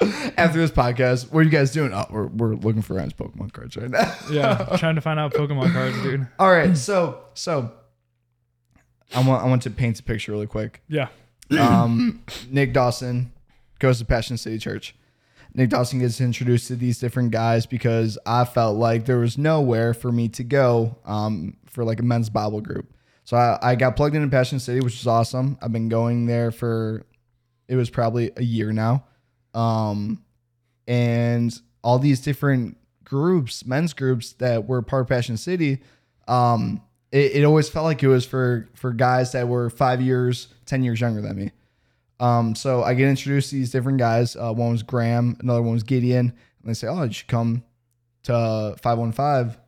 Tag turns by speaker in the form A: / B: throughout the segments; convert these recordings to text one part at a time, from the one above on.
A: After this podcast, what are you guys doing? Oh, we're, we're looking for Ryan's Pokemon cards right now.
B: Yeah, trying to find out Pokemon cards, dude.
A: All right, so so I want I want to paint a picture really quick.
B: Yeah.
A: Um, Nick Dawson goes to Passion City Church. Nick Dawson gets introduced to these different guys because I felt like there was nowhere for me to go um, for like a men's Bible group. So I, I got plugged into Passion City, which is awesome. I've been going there for it was probably a year now. Um, and all these different groups, men's groups that were part of Passion City, um, it, it always felt like it was for for guys that were five years, ten years younger than me. Um, so I get introduced to these different guys. Uh, one was Graham, another one was Gideon, and they say, "Oh, you should come to five one five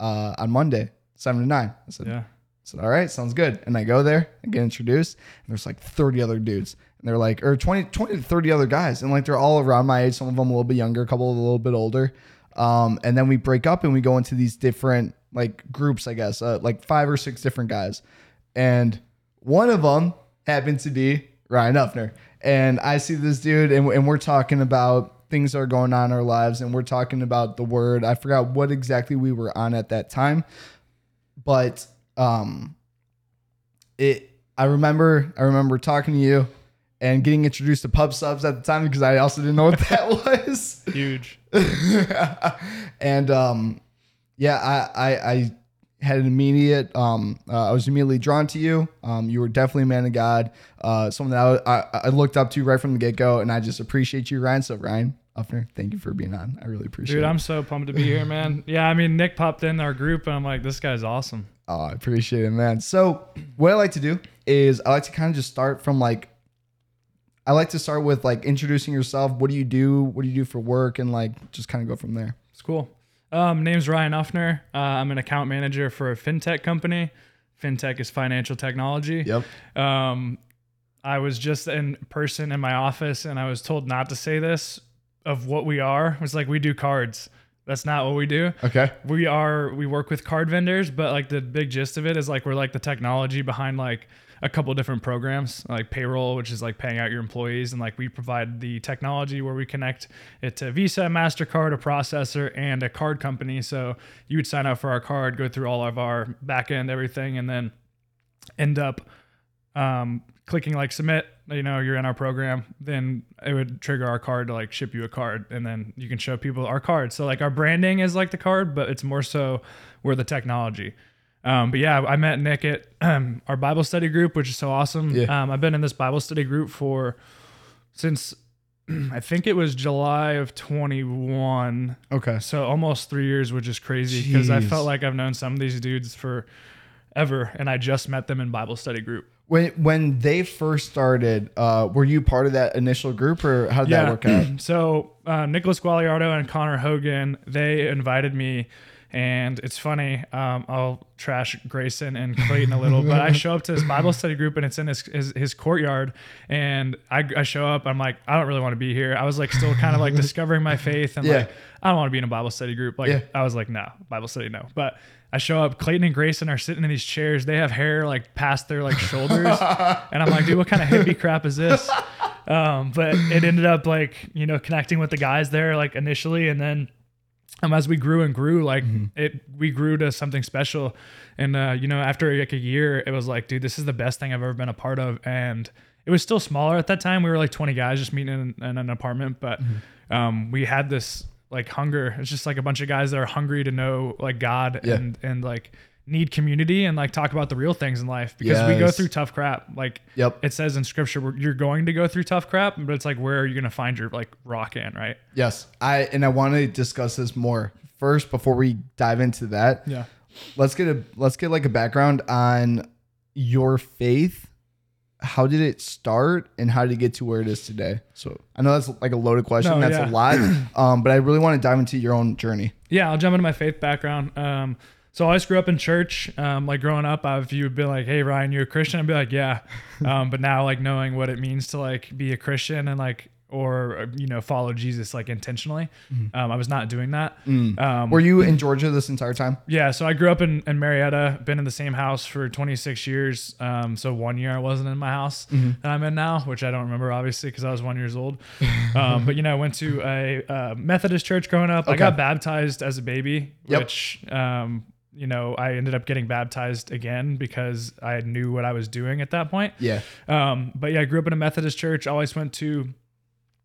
A: uh, on Monday, seven to 9. I said,
B: Yeah.
A: I said, all right, sounds good. And I go there and get introduced, and there's like 30 other dudes. And they're like, or 20, 20 to 30 other guys. And like they're all around my age, some of them a little bit younger, a couple of a little bit older. Um, and then we break up and we go into these different like groups, I guess, uh, like five or six different guys. And one of them happened to be Ryan Uffner. And I see this dude, and, and we're talking about things that are going on in our lives, and we're talking about the word. I forgot what exactly we were on at that time, but um, it. I remember, I remember talking to you and getting introduced to pub subs at the time because I also didn't know what that was.
B: Huge.
A: and um, yeah, I, I, I had an immediate. Um, uh, I was immediately drawn to you. Um, you were definitely a man of God. Uh, someone that I, I, I looked up to right from the get go, and I just appreciate you, Ryan. So Ryan Uffner, thank you for being on. I really appreciate
B: Dude,
A: it.
B: Dude, I'm so pumped to be here, man. Yeah, I mean, Nick popped in our group, and I'm like, this guy's awesome.
A: Oh, I appreciate it, man. So, what I like to do is I like to kind of just start from like, I like to start with like introducing yourself. What do you do? What do you do for work? And like, just kind of go from there.
B: It's cool. Um, name's Ryan Uffner. Uh, I'm an account manager for a fintech company. Fintech is financial technology.
A: Yep.
B: Um, I was just in person in my office, and I was told not to say this of what we are. It was like we do cards. That's not what we do.
A: Okay.
B: We are we work with card vendors, but like the big gist of it is like we're like the technology behind like a couple different programs, like payroll, which is like paying out your employees, and like we provide the technology where we connect it to Visa, Mastercard, a processor, and a card company. So you would sign up for our card, go through all of our back end everything, and then end up um, clicking like submit. You know, you're in our program, then it would trigger our card to like ship you a card, and then you can show people our card. So like our branding is like the card, but it's more so we're the technology. Um, but yeah, I met Nick at um, our Bible study group, which is so awesome.
A: Yeah.
B: Um, I've been in this Bible study group for since I think it was July of 21.
A: Okay.
B: So almost three years, which is crazy because I felt like I've known some of these dudes for ever, and I just met them in Bible study group.
A: When when they first started, uh, were you part of that initial group, or how did that work out?
B: so uh, Nicholas Gualiardo and Connor Hogan, they invited me, and it's funny. Um, I'll trash Grayson and Clayton a little, but I show up to this Bible study group, and it's in his his, his courtyard, and I, I show up. I'm like, I don't really want to be here. I was like, still kind of like discovering my faith, and
A: Yeah.
B: like, I don't want to be in a Bible study group. Like,
A: Yeah.
B: I was like, no, Bible study, no. But I show up, Clayton and Grayson are sitting in these chairs. They have hair like past their like shoulders, and I'm like, dude, what kind of hippie crap is this? Um, but it ended up like you know connecting with the guys there like initially, and then um, as we grew and grew, like it, we grew to something special. And uh, you know, after like a year, it was like, dude, this is the best thing I've ever been a part of. And it was still smaller at that time. We were like 20 guys just meeting in, in an apartment, but um, we had this like hunger. It's just like a bunch of guys that are hungry to know like God
A: Yeah.
B: and and like need community and like talk about the real things in life because we go through tough crap. Like
A: Yep.
B: it says in scripture, you're going to go through tough crap, but it's like where are you going to find your like rock in, right?
A: Yes, I and I want to discuss this more first before we dive into that.
B: Yeah.
A: Let's get a let's get like a background on your faith. How did it start and how did it get to where it is today? So I know that's like a loaded question.
B: No,
A: that's
B: yeah.
A: a lot, um, but I really want to dive into your own journey.
B: yeah, I'll jump into my faith background. Um, so I always grew up in church. Um, like growing up, I, if you would be like, "Hey, Ryan, you're a Christian," I'd be like, "Yeah," um, but now like knowing what it means to like be a Christian and like or uh, you know follow Jesus like intentionally. Um, I was not doing that. Um,
A: Were you in Georgia this entire time?
B: yeah, so I grew up in, in Marietta, been in the same house for 26 years. Um, so one year I wasn't in my house that I'm in now, which I don't remember obviously because I was one years old. Um, but you know, I went to a uh, Methodist church growing up. I got baptized as a baby,
A: Yep.
B: which um, you know I ended up getting baptized again because I knew what I was doing at that point.
A: Yeah.
B: Um, but yeah, I grew up in a Methodist church. Always went to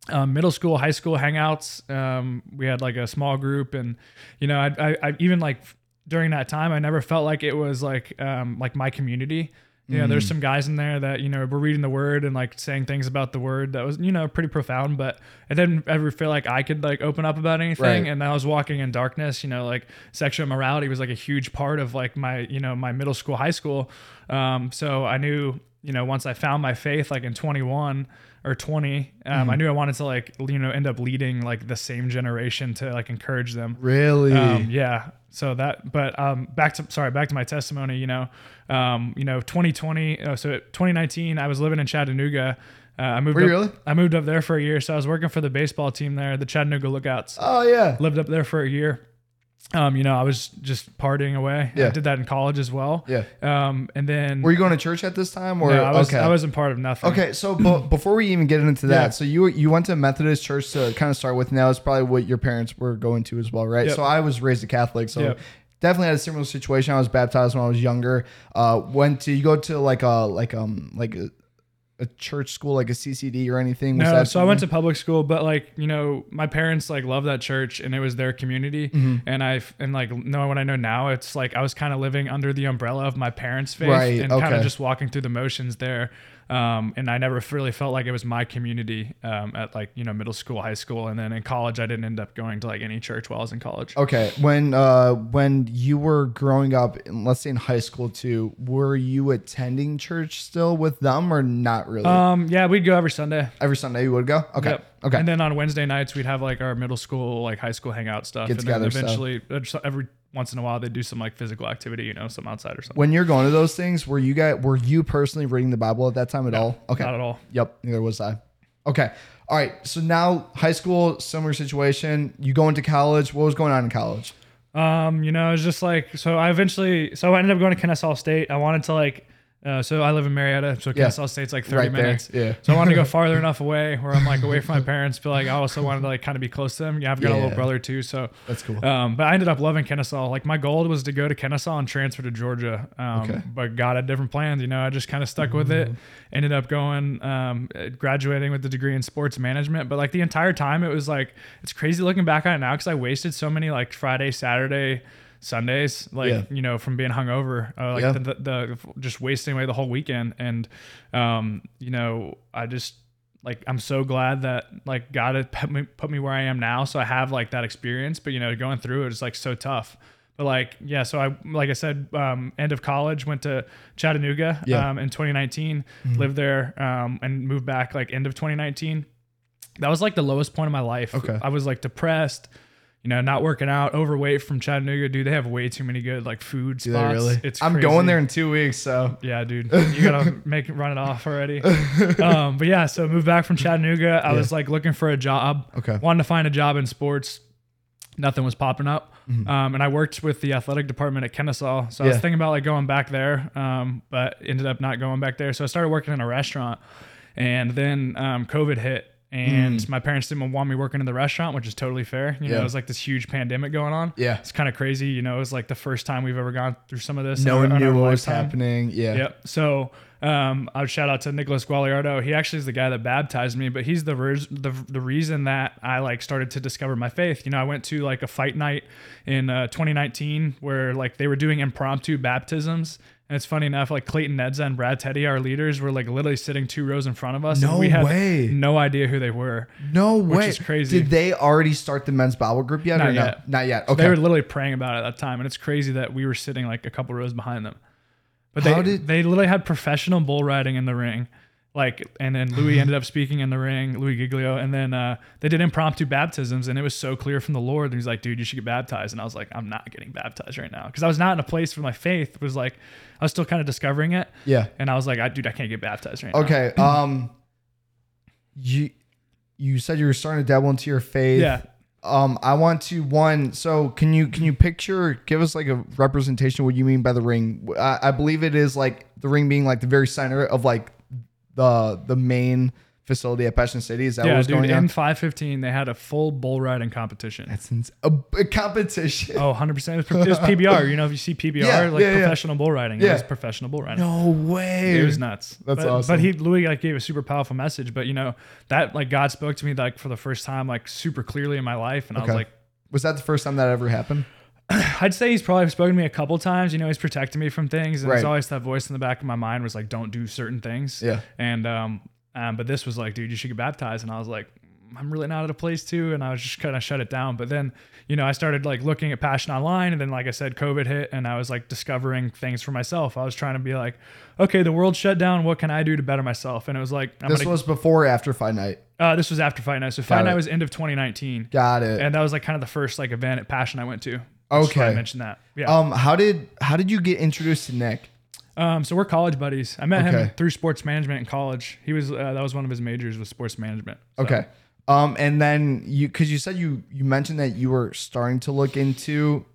B: um, middle school, high school hangouts. Um, we had like a small group, and you know, I, I, I even like during that time, I never felt like it was like um, like my community. You know, there's some guys in there that you know were reading the word and like saying things about the word that was you know pretty profound, but I didn't ever feel like I could like open up about anything.
A: Right.
B: And I was walking in darkness. You know, like sexual immorality was like a huge part of like my you know my middle school, high school. Um, so I knew you know once I found my faith like in 21 or 20, um, I knew I wanted to like you know end up leading like the same generation to like encourage them.
A: Really?
B: Um, yeah. So that, but um, back to sorry, back to my testimony. You know, um, you know, 2020. Uh, so 2019, I was living in Chattanooga. Uh, I moved.
A: Were you
B: up,
A: really?
B: I moved up there for a year. So I was working for the baseball team there, the Chattanooga Lookouts.
A: oh yeah.
B: Lived up there for a year. Um, you know, I was just partying away.
A: Yeah.
B: I did that in college as well.
A: Yeah.
B: Um, and then
A: Were you going to church at this time or
B: no, I was
A: okay?
B: I wasn't part of nothing.
A: Okay, so b- before we even get into that,
B: Yeah.
A: so you you went to a Methodist church to kind of start with. Now it's probably what your parents were going to as well, right?
B: Yep.
A: So I was raised a Catholic, so
B: Yep.
A: definitely had a similar situation. I was baptized when I was younger. Uh, went to you go to like a like um like a, a church school like a CCD or anything? Was
B: No,
A: that
B: so I went to public school, but like you know, my parents like love that church, and it was their community.
A: Mm-hmm.
B: And I and like knowing what I know now, it's like I was kind of living under the umbrella of my parents' faith,
A: Right,
B: and kind of just walking through the motions there. Um, and I never really felt like it was my community um, at like you know middle school, high school, and then in college, I didn't end up going to like any church while I was in college.
A: Okay, when uh when you were growing up, let's say in high school too, were you attending church still with them or not really?
B: Um, yeah, we'd go every Sunday.
A: Every Sunday you would go. Okay,
B: Yep.
A: okay.
B: And then on Wednesday nights, we'd have like our middle school, like high school hangout stuff.
A: Get
B: and then
A: together stuff.
B: eventually, uh, every once in a while, they do some like physical activity, you know, some outside or something.
A: when you're going to those things, were you guys were you personally reading the Bible at that time at all? Okay.
B: Not at all.
A: Yep, neither was I. Okay. All right. So now high school, similar situation. You go into college. What was going on in college?
B: Um, you know, it was just like so. I eventually, so I ended up going to Kennesaw State. I wanted to like, uh, so I live in Marietta, so Kennesaw State's like thirty
A: Right there,
B: minutes.
A: yeah.
B: So I wanted to go farther enough away where I'm like away from my parents. but like I also wanted to like kind of be close to them. Yeah, I've got a little brother too, so
A: That's cool.
B: Um, but I ended up loving Kennesaw. Like my goal was to go to Kennesaw and transfer to Georgia. Um,
A: Okay.
B: but God had different plans. You know, I just kind of stuck with it. Ended up going, um, graduating with a degree in sports management. But like the entire time, it was like it's crazy looking back on it now because I wasted so many like Friday, Saturday. Sundays, like
A: Yeah.
B: you know, from being hungover, uh, like
A: Yeah.
B: the, the, the just wasting away the whole weekend, and um, you know, I just like I'm so glad that like God had put me put me where I am now, so I have like that experience. But you know, going through it is like so tough. But like yeah, so I like I said, um, end of college, went to Chattanooga
A: Yeah.
B: um, in 2019, lived there, um, and moved back like end of 2019. That was like the lowest point of my life.
A: Okay.
B: I was like depressed. You know, not working out, overweight from Chattanooga, dude. They have way too many good like food
A: Do
B: spots.
A: they really?
B: It's
A: I'm
B: crazy.
A: going there in two weeks, so
B: Yeah, dude. You gotta make run it off already. Um, but yeah, so moved back from Chattanooga. I
A: Yeah.
B: was like looking for a job.
A: Okay.
B: Wanted to find a job in sports. Nothing was popping up.
A: Mm-hmm.
B: Um, and I worked with the athletic department at Kennesaw. So I was thinking about like going back there. Um, but ended up not going back there. So I started working in a restaurant. And then um, COVID hit. And my parents didn't want me working in the restaurant, which is totally fair. You know,
A: Mm.
B: It was like this huge pandemic going on.
A: Yeah.
B: It's kind of crazy. You know, it was like the first time we've ever gone through some of this.
A: no one knew what was happening. Yeah.
B: Yep. So um, I would shout out to Nicholas Gualiardo. He actually is the guy that baptized me, but he's the res- the the reason that I like started to discover my faith. You know, I went to like a fight night in uh, 2019 where like they were doing impromptu baptisms. And it's funny enough, like Clayton Nedza and Brad Teddy, our leaders, were like literally sitting two rows in front of us.
A: No
B: and we had
A: way.
B: no idea who they were.
A: No way.
B: Which is crazy.
A: Did they already start the men's Bible group yet
B: Not
A: or no?
B: yet.
A: Not yet.
B: So
A: Okay.
B: They were literally praying about it at that time, and it's crazy that we were sitting like a couple rows behind them. But they
A: did-
B: they literally had professional bull riding in the ring, like, and then Louie ended up speaking in the ring, Louie Giglio, and then uh, they did impromptu baptisms, and it was so clear from the Lord. And he's like, "Dude, you should get baptized," and I was like, "I'm not getting baptized right now," because I was not in a place where my faith was like, I was still kind of discovering it,
A: yeah.
B: and I was like, I, "Dude, I can't get baptized right now."
A: Okay. Um you you said you were starting to dabble into your faith.
B: Yeah.
A: Um, I want to one. So can you can you picture? Give us like a representation of what you mean by the ring. I, I believe it is like the ring being like the very center of like the the main facility at Passion City. Is that
B: Yeah,
A: what was
B: dude,
A: going
B: in
A: on?
B: 515, they had a full bull riding competition.
A: That's ins- a, a competition.
B: Oh, 100%. It was, it was PBR. You know, if you see PBR,
A: Yeah,
B: like
A: yeah, yeah.
B: professional bull riding,
A: Yeah.
B: it was professional bull riding.
A: No way.
B: It was nuts.
A: That's
B: but,
A: awesome.
B: But he Louie like gave a super powerful message. But you know that like God spoke to me like for the first time like super clearly in my life, and I was like,
A: Was that the first time that ever happened?
B: I'd say he's probably spoken to me a couple times. You know, he's protected me from things, and there's
A: Right.
B: always that voice in the back of my mind was like, don't do certain things.
A: Yeah.
B: And um, um, but this was like, dude, you should get baptized, and I was like. I'm really not at a place to, and I was just kind of shut it down. But then, you know, I started like looking at Passion Online, and then, like I said, COVID hit, and I was like discovering things for myself. I was trying to be like, okay, the world shut down. What can I do to better myself? And it was like, I'm
A: This
B: gonna,
A: was before or after Fight Night.
B: uh, this was after Fight Night. So Fight Night
A: it.
B: was end of 2019,
A: Got it.
B: and that was like kind of the first like event at Passion I went to. Why I
A: Okay.
B: mentioned that. Yeah.
A: um, how did how did you get introduced to Nick?
B: Um, so we're college buddies. I met him
A: Okay.
B: through sports management in college. He was uh, that was one of his majors was sports management. So-
A: Okay. Um, and then you, because you said you you mentioned that you were starting to look into,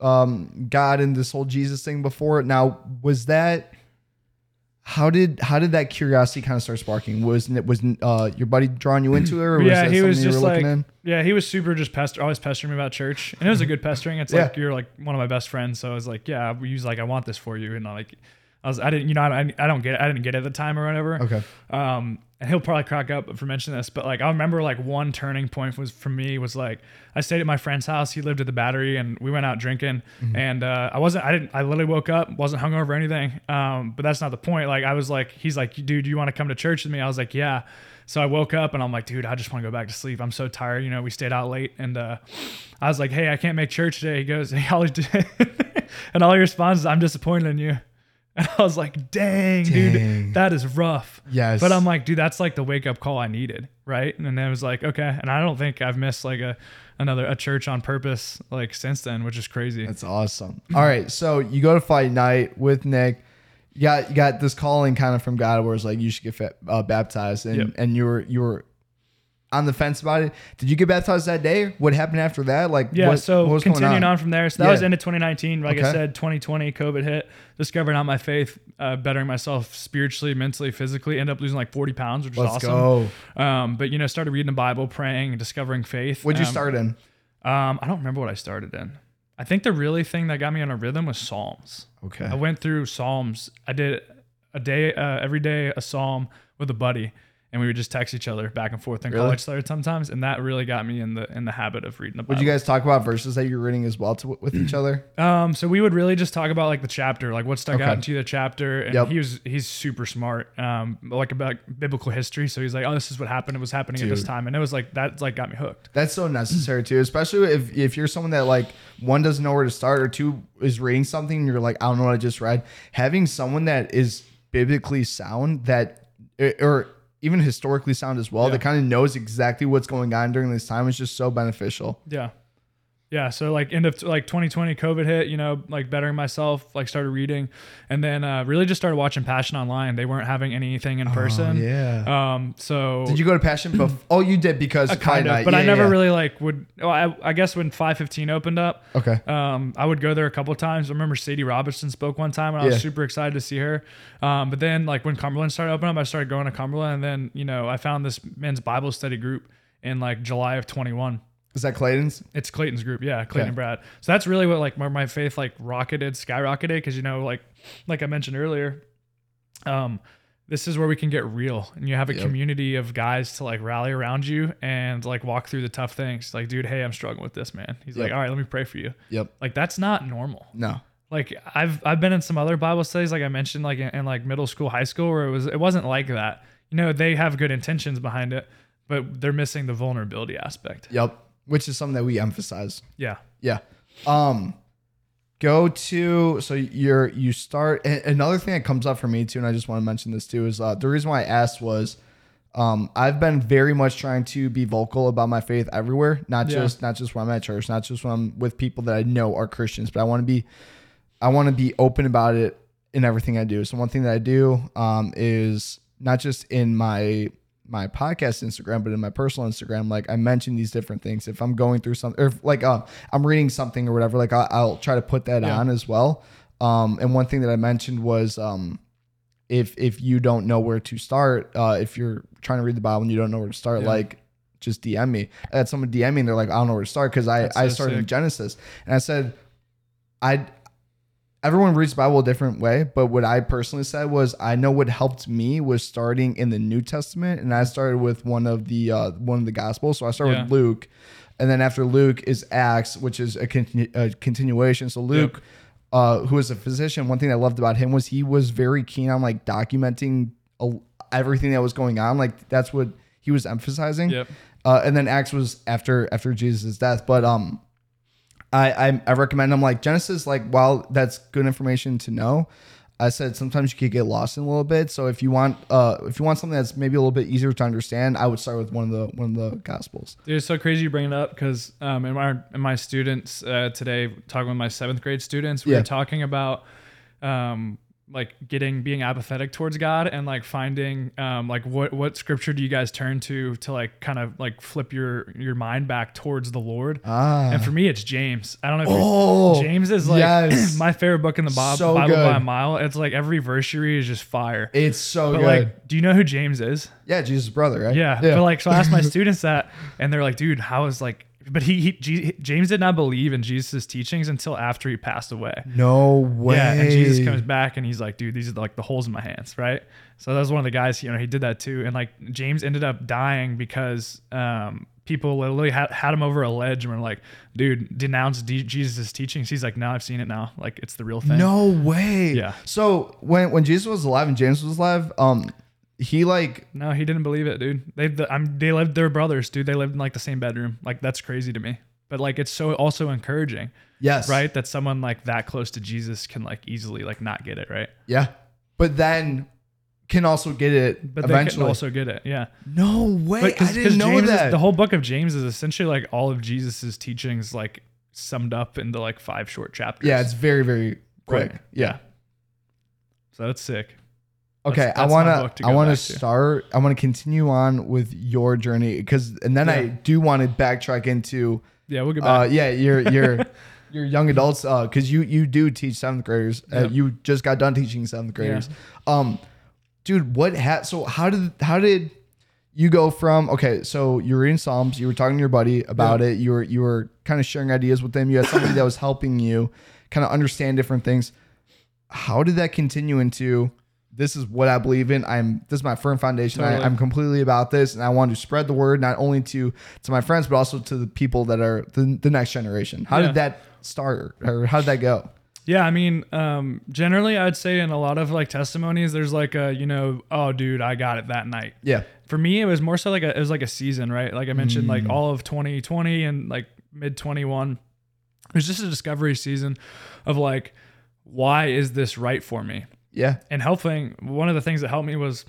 A: um, God and this whole Jesus thing before. Now, was that? How did how did that curiosity kind of start sparking? Was it was uh your buddy drawing you into it, or
B: yeah,
A: that
B: he was just like,
A: in?
B: yeah, he was super just pester, always pestering me about church, and it was a good pestering. It's
A: Yeah.
B: like you're like one of my best friends, so I was like, yeah, he was like, I want this for you, and I like, I was, I didn't, you know, I, I don't get it, I didn't get it at the time or whatever.
A: Okay.
B: Um, and he'll probably crack up for mentioning this, but like I remember like one turning point was for me was like I stayed at my friend's house. He lived at the Battery, and we went out drinking. And uh, I wasn't, I didn't, I literally woke up, wasn't hungover or anything. Um, but that's not the point. Like I was like, he's like, dude, you want to come to church with me? I was like, yeah. So I woke up and I'm like, dude, I just want to go back to sleep. I'm so tired. You know, we stayed out late, and uh, I was like, hey, I can't make church today. He goes, and he did. and all he responds is, I'm disappointed in you. And I was like, dang,
A: Dang.
B: dude, that is rough.
A: Yes.
B: But I'm like, dude, that's like the wake up call I needed, right? And then it was like, okay. And I don't think I've missed like a another a church on purpose like since then, which is crazy.
A: That's awesome. All right, so you go to fight night with Nick. You got you got this calling kind of from God where it's like you should get uh, baptized, and
B: Yep.
A: and you were you were on the fence about it. Did you get baptized that day? What happened after that? Like
B: yeah,
A: what,
B: so
A: what
B: continuing on? from there. So that was
A: Yeah.
B: into 2019. Like
A: Okay.
B: I said, 2020, COVID hit, discovering out my faith, uh, bettering myself spiritually, mentally, physically, end up losing like 40 pounds, which is
A: Let's
B: awesome.
A: go.
B: Um, but you know, started reading the Bible, praying, and discovering faith.
A: What'd you
B: Um,
A: start in?
B: Um, I don't remember what I started in. I think the really thing that got me on a rhythm was Psalms.
A: Okay.
B: I went through Psalms. I did a day, uh, every day, a Psalm with a buddy, and we would just text each other back and forth in
A: Really?
B: college started sometimes, and that really got me in the in the habit of reading the Bible.
A: Would you guys talk about verses that you're reading as well to, with each other?
B: um, so we would really just talk about like the chapter, like what stuck
A: Okay.
B: out into you the chapter, and
A: Yep.
B: he was he's super smart, um, like about biblical history. So he's like, oh, this is what happened. It was happening at this
A: Dude.
B: time, and it was like that like got me hooked.
A: That's so necessary too, especially if if you're someone that like one doesn't know where to start or two is reading something and you're like I don't know what I just read. Having someone that is biblically sound that or even historically sound as well
B: Yeah.
A: that kind of knows exactly what's going on during this time is just so beneficial.
B: Yeah. Yeah. So like end of like 2020 COVID hit, you know, like bettering myself, like started reading and then uh, really just started watching Passion Online. They weren't having anything in person.
A: Oh, yeah.
B: Um, so
A: Did you go to Passion? Bef- oh, you did because
B: kind of, but I
A: Yeah,
B: never
A: yeah.
B: really like would, well, I, I guess when 515 opened up,
A: Okay.
B: um, I would go there a couple times. I remember Sadie Robertson spoke one time and I was
A: Yeah.
B: super excited to see her. Um, but then like when Cumberland started opening up, I started going to Cumberland and then, you know, I found this men's Bible study group in like July of 21.
A: Is that Clayton's?
B: It's Clayton's group, yeah, Clayton and Brad. So that's really what like where my faith like rocketed, skyrocketed, because you know, like like I mentioned earlier, um, this is where we can get real, and you have a
A: Yep.
B: community of guys to like rally around you and like walk through the tough things. Like, dude, hey, I'm struggling with this, man. He's like, all right, let me pray for you.
A: Yep.
B: Like that's not normal.
A: No.
B: Like I've I've been in some other Bible studies, like I mentioned, like in, in like middle school, high school, where it was it wasn't like that. You know, they have good intentions behind it, but they're missing the vulnerability aspect.
A: Yep. Which is something that we emphasize.
B: Yeah.
A: Yeah. Um go to so you're you start another thing that comes up for me too and I just want to mention this too is uh the reason why I asked was um I've been very much trying to be vocal about my faith everywhere, not
B: Yeah.
A: just not just when I'm at church, not just when I'm with people that I know are Christians, but I want to be I want to be open about it in everything I do. So one thing that I do um is not just in my my podcast Instagram, but in my personal Instagram, like I mention these different things. If I'm going through something, or if, like uh, I'm reading something or whatever, like I, I'll try to put that
B: Yeah.
A: on as well. Um, and one thing that I mentioned was um, if if you don't know where to start, uh, if you're trying to read the Bible and you don't know where to start,
B: Yeah.
A: like just DM me. I had someone DM me and they're like, I don't know where to start because I
B: That's
A: I
B: so
A: started in. Genesis and I said, I everyone reads the Bible a different way, but what I personally said was I know what helped me was starting in the New Testament, and I started with one of the uh, one of the Gospels. So I started with Luke, and then after Luke is Acts, which is a, continu- a continuation. So Luke, uh, who was a physician, one thing I loved about him was he was very keen on like documenting a, everything that was going on. Like that's what he was emphasizing.
B: Yep.
A: Uh, and then Acts was after after Jesus' death. But um, I, I I recommend them like Genesis. Like while that's good information to know, I said sometimes you could get lost in a little bit. So if you want uh if you want something that's maybe a little bit easier to understand, I would start with one of the one of the Gospels.
B: Dude, it's so crazy you bring it up because um, in my in my students uh, today, talking with my seventh grade students, we
A: Yeah.
B: were talking about um, like getting being apathetic towards God and like finding um, like what what scripture do you guys turn to to like kind of like flip your your mind back towards the Lord.
A: Ah,
B: And for me, it's James. I don't know if
A: Oh,
B: James is like
A: yes.
B: my favorite book in the Bible,
A: So
B: Bible by a mile. It's like every verse you read is just fire.
A: it's so
B: But
A: good.
B: like, do you know who James is?
A: yeah, Jesus' brother, right?
B: Yeah, But like, so I asked my students that, and they're like, dude, how is like, but he, he G, James did not believe in Jesus' teachings until after he passed away.
A: no way.
B: Yeah, and Jesus comes back and he's like, dude, these are like the holes in my hands, right? So that was one of the guys, you know, he did that too. And like James ended up dying because um, people literally had, had him over a ledge and were like, dude, denounce D- Jesus' teachings. He's like, no, I've seen it now. Like it's the real thing.
A: No way.
B: Yeah.
A: So when when Jesus was alive and James was alive, um, he like
B: No, he didn't believe it, dude. They, the, I'm, they lived, they're brothers, dude. They lived in like the same bedroom. Like that's crazy to me. But like, it's so also encouraging.
A: yes,
B: right? That someone like that close to Jesus can like easily like not get it, right?
A: Yeah, but then can also get it
B: But
A: eventually.
B: they can also get it, yeah.
A: no way.
B: But
A: I didn't know
B: James is-
A: that.
B: the whole book of James is essentially like all of Jesus's teachings like summed up into like five short chapters.
A: yeah, it's very very quick.
B: Right.
A: Yeah.
B: So that's sick.
A: Okay,
B: That's-
A: I
B: that's my
A: want to. I want to start. I want to continue on with your journey because, and then I do want to backtrack into,
B: Yeah, we'll get back.
A: uh,
B: back.
A: yeah, your your your young adults, uh, because you you do teach seventh graders. Uh,
B: Yep.
A: You just got done teaching seventh graders. Um, dude, what had so how did how did you go from okay? So you were in Psalms. You were talking to your buddy about it. You were you were kind of sharing ideas with them. You had somebody that was helping you kind of understand different things. How did that continue into? This is what I believe in. I'm this is my firm foundation.
B: Totally.
A: I, I'm completely about this, and I want to spread the word not only to to my friends but also to the people that are the, the next generation. How
B: Yeah.
A: did that start, or how did that go?
B: Yeah, I mean, um, generally, I'd say in a lot of like testimonies, there's like a, you know, oh, dude, I got it that night.
A: Yeah,
B: For me, it was more so like a, it was like a season, right? Like I mentioned, like
A: Mm.
B: all of 2020 and like mid 21. It was just a discovery season of like, why is this right for me?
A: Yeah,
B: And helping, one of the things that helped me was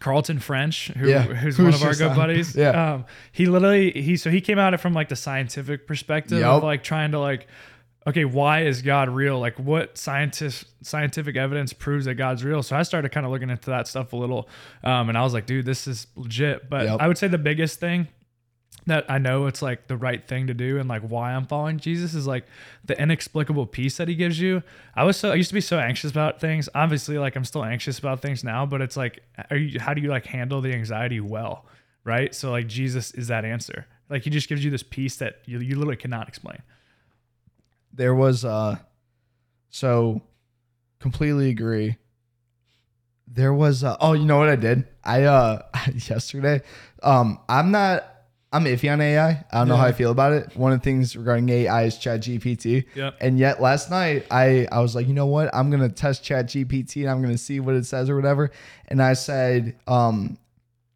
B: Carlton French, who,
A: Yeah,
B: who's
A: who
B: one of our good
A: on.
B: buddies.
A: Yeah.
B: Um, he literally, he, so he came at it from like the scientific perspective
A: Yup.
B: of like trying to like, okay, why is God real? Like what scientist, scientific evidence proves that God's real? So I started kind of looking into that stuff a little. Um, and I was like, dude, this is legit. But
A: Yup.
B: I would say the biggest thing that I know it's like the right thing to do and like why I'm following Jesus is like the inexplicable peace that he gives you. I was so I used to be so anxious about things. Obviously, like I'm still anxious about things now, but it's like are you how do you like handle the anxiety well? Right? So like Jesus is that answer. Like he just gives you this peace that you, you literally cannot explain.
A: there was uh so completely agree there was uh, oh you know what i did i uh yesterday um i'm not i'm iffy on ai i don't know how i feel about it one of the things regarding ai is chat gpt
B: Yep.
A: and yet last night i i was like you know what i'm gonna test chat gpt and i'm gonna see what it says or whatever and i said um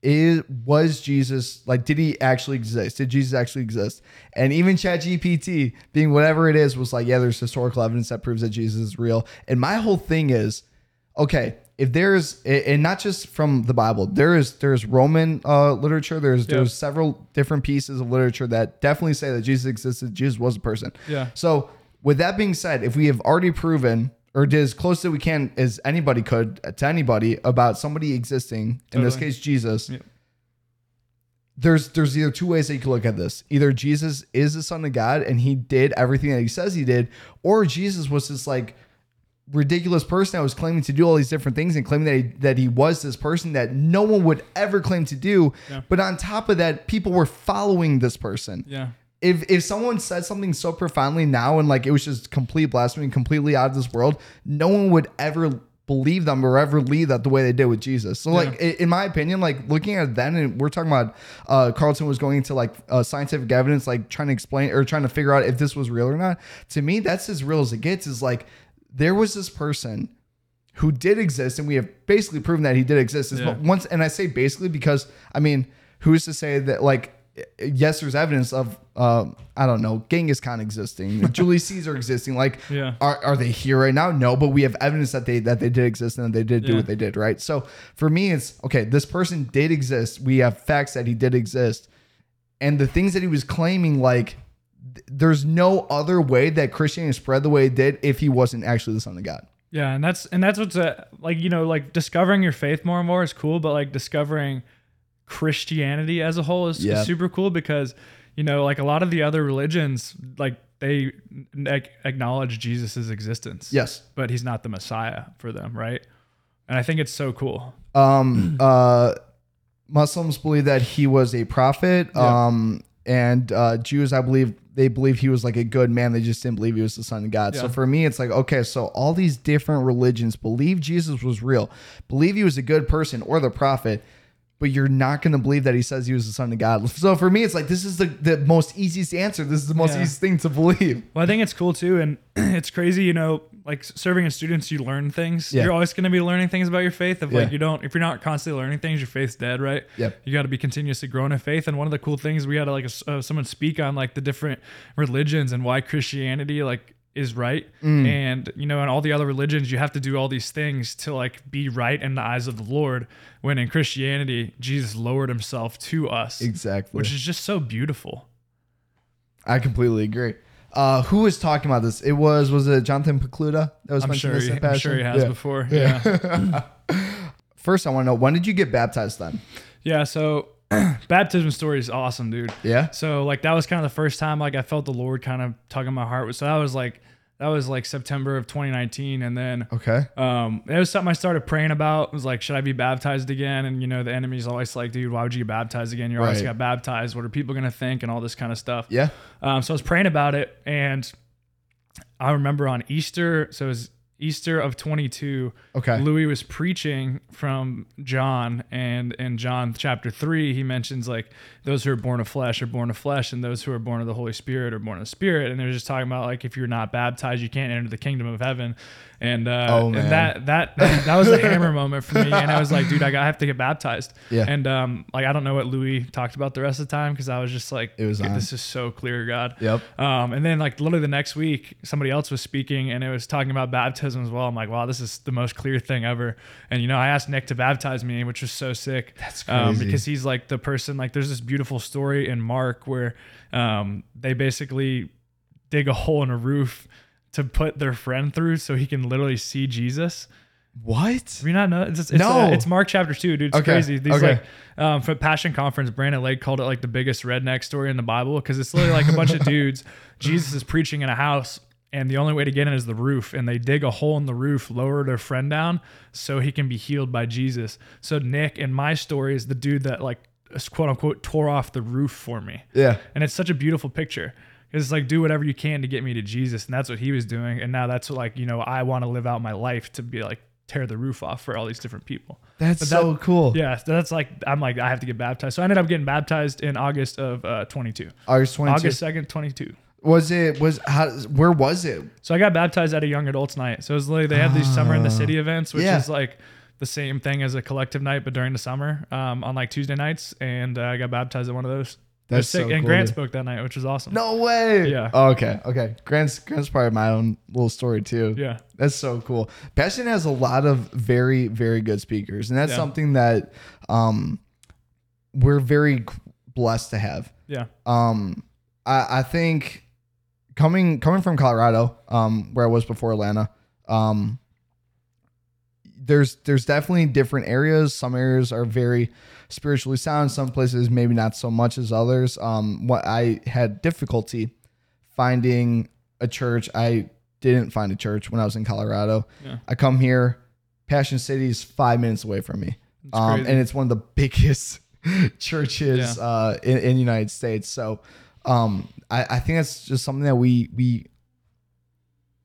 A: is was Jesus like did he actually exist? Did Jesus actually exist? And even ChatGPT, being whatever it is, was like, yeah, there's historical evidence that proves that Jesus is real. And my whole thing is, okay, if there's and not just from the Bible, there is there's Roman uh, literature, there's
B: Yeah.
A: there's several different pieces of literature that definitely say that Jesus existed, Jesus was a person.
B: Yeah.
A: So with that being said, if we have already proven or did as close as we can as anybody could to anybody about somebody existing, in this case Jesus,
B: Yep.
A: there's there's either two ways that you can look at this. Either Jesus is the Son of God and he did everything that he says he did, or Jesus was just like ridiculous person that was claiming to do all these different things and claiming that he, that he was this person that no one would ever claim to do.
B: Yeah.
A: But on top of that, people were following this person.
B: Yeah.
A: If if someone said something so profoundly now and like it was just complete blasphemy, completely out of this world, no one would ever believe them or ever lead that the way they did with Jesus. So like in my opinion, like looking at it then and we're talking about uh Carlton was going into like uh, scientific evidence, like trying to explain or trying to figure out if this was real or not. To me, that's as real as it gets. Is like there was this person who did exist, and we have basically proven that he did exist. Is
B: Yeah.
A: once, and I say basically because I mean, who's to say that like yes, there's evidence of um, I don't know Genghis Khan existing, Julius Caesar existing. Like,
B: Yeah.
A: are are they here right now? No, but we have evidence that they that they did exist and that they did do
B: Yeah.
A: what they did, right? So for me, it's okay. This person did exist. We have facts that he did exist, and the things that he was claiming, like. Th- There's no other way that Christianity spread the way it did if he wasn't actually the son of God.
B: Yeah, and that's and that's what's uh like you know like discovering your faith more and more is cool, but like discovering Christianity as a whole is, is super cool because you know like a lot of the other religions like they acknowledge Jesus's existence.
A: Yes.
B: but he's not the Messiah for them, right? And I think it's so cool.
A: um uh muslims believe that he was a prophet
B: Yeah.
A: um and uh jews i believe they believe he was like a good man. They just didn't believe he was the son of god. So for me it's like okay so all these different religions believe jesus was real believe he was a good person or the prophet but you're not going to believe that he says he was the son of god. So for me it's like this is the, the most easiest answer. This is the most
B: Yeah.
A: easiest thing to believe.
B: Well, I think it's cool too, and it's crazy. You know, like serving as students, you learn things.
A: Yeah.
B: You're always going to be learning things about your faith. If
A: Yeah.
B: like you don't, if you're not constantly learning things, your faith's dead, right?
A: Yep.
B: You got to be continuously growing in faith. And one of the cool things we had to like uh, someone speak on like the different religions and why Christianity like is right.
A: Mm.
B: And you know, in all the other religions, you have to do all these things to like be right in the eyes of the Lord. When in Christianity, Jesus lowered himself to us,
A: exactly
B: which is just so beautiful.
A: i completely agree uh who was talking about this it was was it jonathan pokluda that was
B: I'm
A: mentioning
B: sure,
A: this
B: he,
A: in
B: I'm sure he has
A: Yeah.
B: before. yeah.
A: First, I want to know when did you get baptized then?
B: Yeah, so baptism story is awesome, dude.
A: Yeah.
B: So like that was kind of the first time like I felt the Lord kind of tugging my heart. So that was like that was like September of 2019, and then
A: Okay.
B: um, it was something I started praying about. It was like, should I be baptized again? And you know, the enemy's always like, dude, why would you get baptized again? You always got baptized. What are people gonna think? And all this kind of stuff.
A: Yeah.
B: Um, so I was praying about it, and I remember on Easter, so it was Easter of 22.
A: Okay.
B: Louie was preaching from John, and in John chapter three, he mentions like those who are born of flesh are born of flesh, and those who are born of the Holy Spirit are born of Spirit. And they're just talking about like if you're not baptized, you can't enter the kingdom of heaven. And uh,
A: Oh,
B: and that that that was a hammer moment for me. And I was like, dude, I, got, I have to get baptized.
A: Yeah.
B: And um, like I don't know what Louie talked about the rest of the time because I was just like,
A: It was
B: this is so clear, God.
A: Yep.
B: Um, and then like literally the next week, somebody else was speaking and it was talking about baptism as well. I'm like, wow, this is the most clear thing ever. And you know, I asked Nick to baptize me, which was so sick.
A: That's
B: Um,
A: crazy.
B: because he's like the person. Like, there's this beautiful story in Mark where um, they basically dig a hole in a roof to put their friend through so he can literally see Jesus.
A: What?
B: You not know? It's, it's,
A: No.
B: uh, it's Mark chapter two, dude. It's
A: Okay,
B: crazy. These
A: okay.
B: like um, for Passion Conference, Brandon Lake called it like the biggest redneck story in the Bible because it's literally like a bunch of dudes. Jesus is preaching in a house, and the only way to get in is the roof, and they dig a hole in the roof, lower their friend down so he can be healed by Jesus. So Nick in my story is the dude that like quote unquote tore off the roof for me.
A: Yeah.
B: And it's such a beautiful picture. It's like do whatever you can to get me to Jesus, and that's what he was doing. And now that's what like you know I want to live out my life to be like tear the roof off for all these different people.
A: That's
B: But
A: so cool.
B: Yeah, that's like I'm like I have to get baptized. So I ended up getting baptized in August of uh, 22,
A: August 22.
B: August 2nd, 22.
A: Was it was how where was it?
B: So I got baptized at a young adults night. So it was like they have these summer in the city events, which
A: Ah. Yeah.
B: is like the same thing as a collective night, but during the summer um, on like Tuesday nights, and uh, I got baptized at one of those. It was
A: That's so
B: sick. and
A: cool,
B: Grant
A: dude.
B: spoke that night, which was awesome.
A: No way.
B: Yeah.
A: Oh, okay. Okay. Grant's Grant's part of my own little story too.
B: Yeah.
A: That's so cool. Passion has a lot of very, very good speakers, and that's
B: Yeah.
A: something that um we're very blessed to have.
B: Yeah.
A: Um, I, I think coming coming from Colorado, um, where I was before Atlanta, um, there's there's definitely different areas. Some areas are very spiritually sound. Some places maybe not so much as others. Um, what I had difficulty finding a church. I didn't find a church when I was in Colorado.
B: Yeah.
A: I come here. Passion City is five minutes away from me, um, and it's one of the biggest churches
B: Yeah.
A: uh, in, in the United States. So um, I, I think that's just something that we we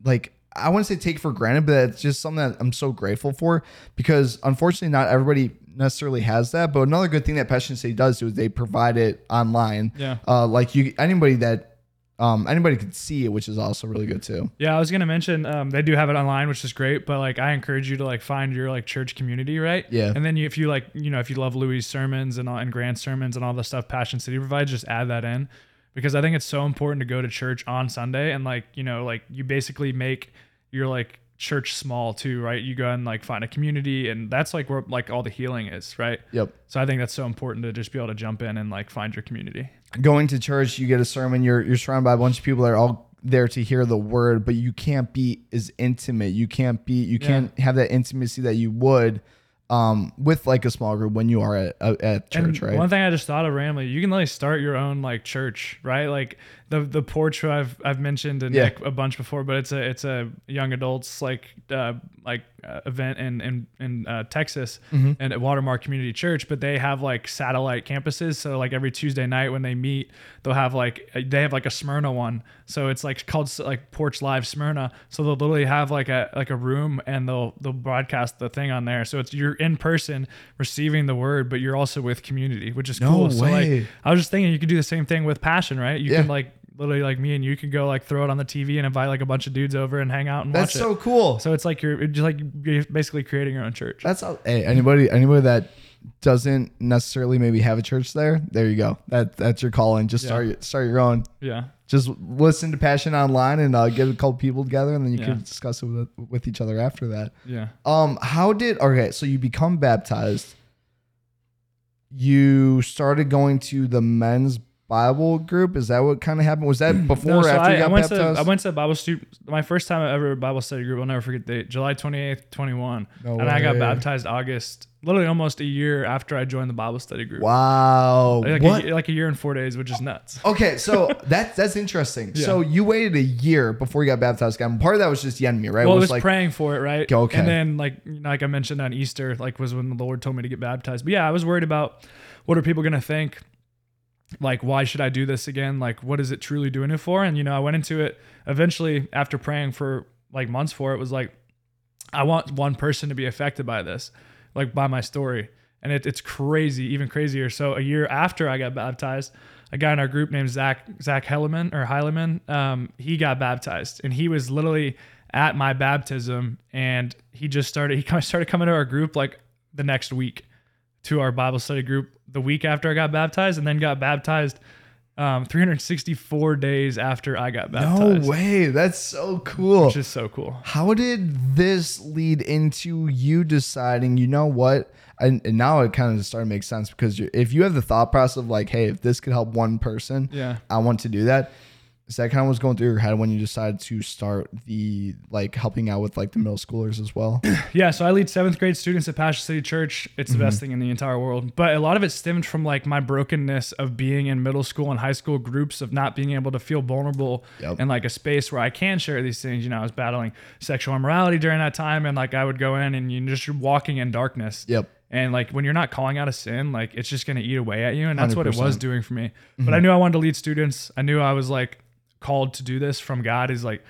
A: like. I wouldn't say take for granted, but it's just something that I'm so grateful for because unfortunately, not everybody necessarily has that. But another good thing that Passion City does do is they provide it online.
B: Yeah.
A: Uh, like you, anybody that um, anybody could see it, which is also really good too.
B: Yeah, I was gonna mention um, they do have it online, which is great. But like, I encourage you to like find your like church community, right?
A: Yeah.
B: And then you, if you like, you know, if you love Louie's sermons and all, and Grant's sermons and all the stuff Passion City provides, just add that in, because I think it's so important to go to church on Sunday and like, you know, like you basically make your like church small too, right? You go and like find a community, and that's like where like all the healing is, right?
A: Yep.
B: So I think that's so important to just be able to jump in and like find your community.
A: going to church, you get a sermon, you're you're surrounded by a bunch of people that are all there to hear the word, but you can't be as intimate. You can't be you
B: Yeah.
A: can't have that intimacy that you would um with like a small group when you are at at church,
B: And
A: right?
B: One thing I just thought of randomly, you can like start your own like church, right? Like the the porch I've I've mentioned and
A: Yeah.
B: A bunch before, but it's a it's a young adults like uh, like uh, event in in in uh, Texas
A: Mm-hmm.
B: and at Watermark Community Church, but they have like satellite campuses. So like every Tuesday night when they meet, they'll have like they have like a Smyrna one. So it's like called like Porch Live Smyrna. So they'll literally have like a like a room and they'll they'll broadcast the thing on there. So it's you're in person receiving the word, but you're also with community, which is
A: No
B: cool. So like I was just thinking you could do the same thing with passion, right? You
A: Yeah.
B: can like literally like me and you can go like throw it on the TV and invite like a bunch of dudes over and hang out and
A: That's
B: watch
A: so
B: it.
A: cool.
B: So it's like you're just like you're basically creating your own church.
A: That's all, hey anybody anybody that doesn't necessarily maybe have a church there, there you go. That that's your calling. Just
B: Yeah.
A: start start your own.
B: yeah.
A: Just listen to Passion online and uh, get a couple people together, and then you
B: Yeah.
A: can discuss it with with each other after that.
B: Yeah.
A: Um, how did okay? So you become baptized. You started going to the men's Bible group. Is that what kind of happened? Was that before
B: No, so
A: after
B: I,
A: you got
B: I went
A: baptized?
B: to I went to Bible stu- my first time ever Bible study group. I'll never forget the date, July twenty eighth, twenty one,
A: No
B: and I got baptized August, literally almost a year after I joined the Bible study group.
A: wow.
B: Like
A: what?
B: A, like a year and four days, which is nuts.
A: okay, so that's that's interesting.
B: Yeah.
A: So you waited a year before you got baptized. Again, part of that was just Yenmi, right?
B: Well, I
A: was
B: was
A: like
B: praying for it, right?
A: Okay.
B: And then, like, you know, like I mentioned on Easter, like was when the Lord told me to get baptized. But yeah, I was worried about what are people gonna think. Like, why should I do this again? Like, what is it truly doing it for? And you know, I went into it eventually after praying for like months for it. Was like, I want one person to be affected by this, like by my story. And it, it's crazy, even crazier. So a year after I got baptized, a guy in our group named Zach Zach Helleman or Heileman, um, he got baptized, and he was literally at my baptism, and he just started. He kind of started coming to our group like the next week to our Bible study group the week after I got baptized, and then got baptized um, 364 days after I got baptized.
A: no way. That's so cool.
B: Which is so cool.
A: How did this lead into you deciding, you know what? And, and now it kind of started to make sense because you're, if you have the thought process of like, hey, if this could help one person,
B: Yeah.
A: I want to do that. Is that kind of what's going through your head when you decided to start the like helping out with like the middle schoolers as well?
B: Yeah, so I lead seventh grade students at Passion City Church. It's the
A: Mm-hmm.
B: best thing in the entire world. But a lot of it stemmed from like my brokenness of being in middle school and high school groups of not being able to feel vulnerable
A: Yep.
B: in like a space where I can share these things. You know, I was battling sexual immorality during that time, and like I would go in and you just walking in darkness.
A: Yep.
B: And like when you're not calling out a sin, like it's just gonna eat away at you, and that's what it was doing for me.
A: Mm-hmm.
B: But I knew I wanted to lead students. I knew I was like called to do this from God. Is like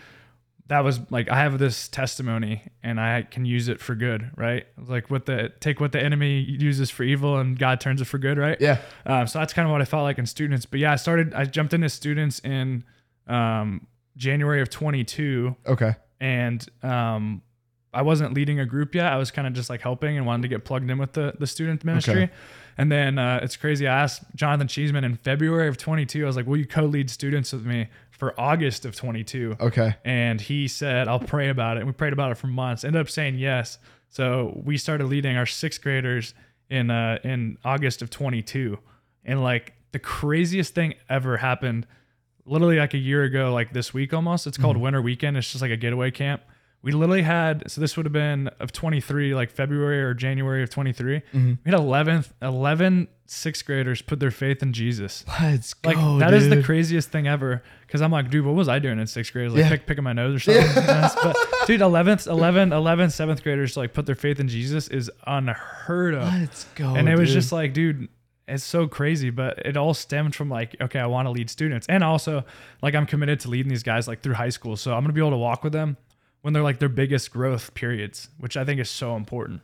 B: that was like I have this testimony and I can use it for good, right? Like what the take what the enemy uses for evil and God turns it for good, right?
A: Yeah.
B: Um, so that's kind of what I felt like in students. But yeah, I started. I jumped into students in um, January of 22,
A: Okay.
B: and um, I wasn't leading a group yet. I was kind of just like helping and wanted to get plugged in with the the student ministry.
A: Okay.
B: And then uh, it's crazy. I asked Jonathan Cheeseman in February of 22. I was like, "Will you co-lead students with me for August of 22?"
A: Okay.
B: And he said, "I'll pray about it." And we prayed about it for months. Ended up saying yes. So we started leading our sixth graders in uh, in August of 22. And like the craziest thing ever happened literally like a year ago, like this week almost. It's called Winter Weekend. It's just like a getaway camp. We literally had so this would have been of 23 like february or january of 23 mm-hmm. we had 11th 11 sixth graders put their faith in jesus
A: Let's go.
B: like that is the craziest thing ever because i'm like dude what was i doing in sixth grade like
A: Yeah.
B: pick, picking my nose or something Yes, but dude 11th 11 11 seventh graders like put their faith in jesus is unheard of
A: Let's go.
B: and it was
A: dude.
B: just like dude it's so crazy but it all stemmed from like okay i want to lead students and also like i'm committed to leading these guys like through high school so i'm gonna be able to walk with them when they're like their biggest growth periods which i think is so important.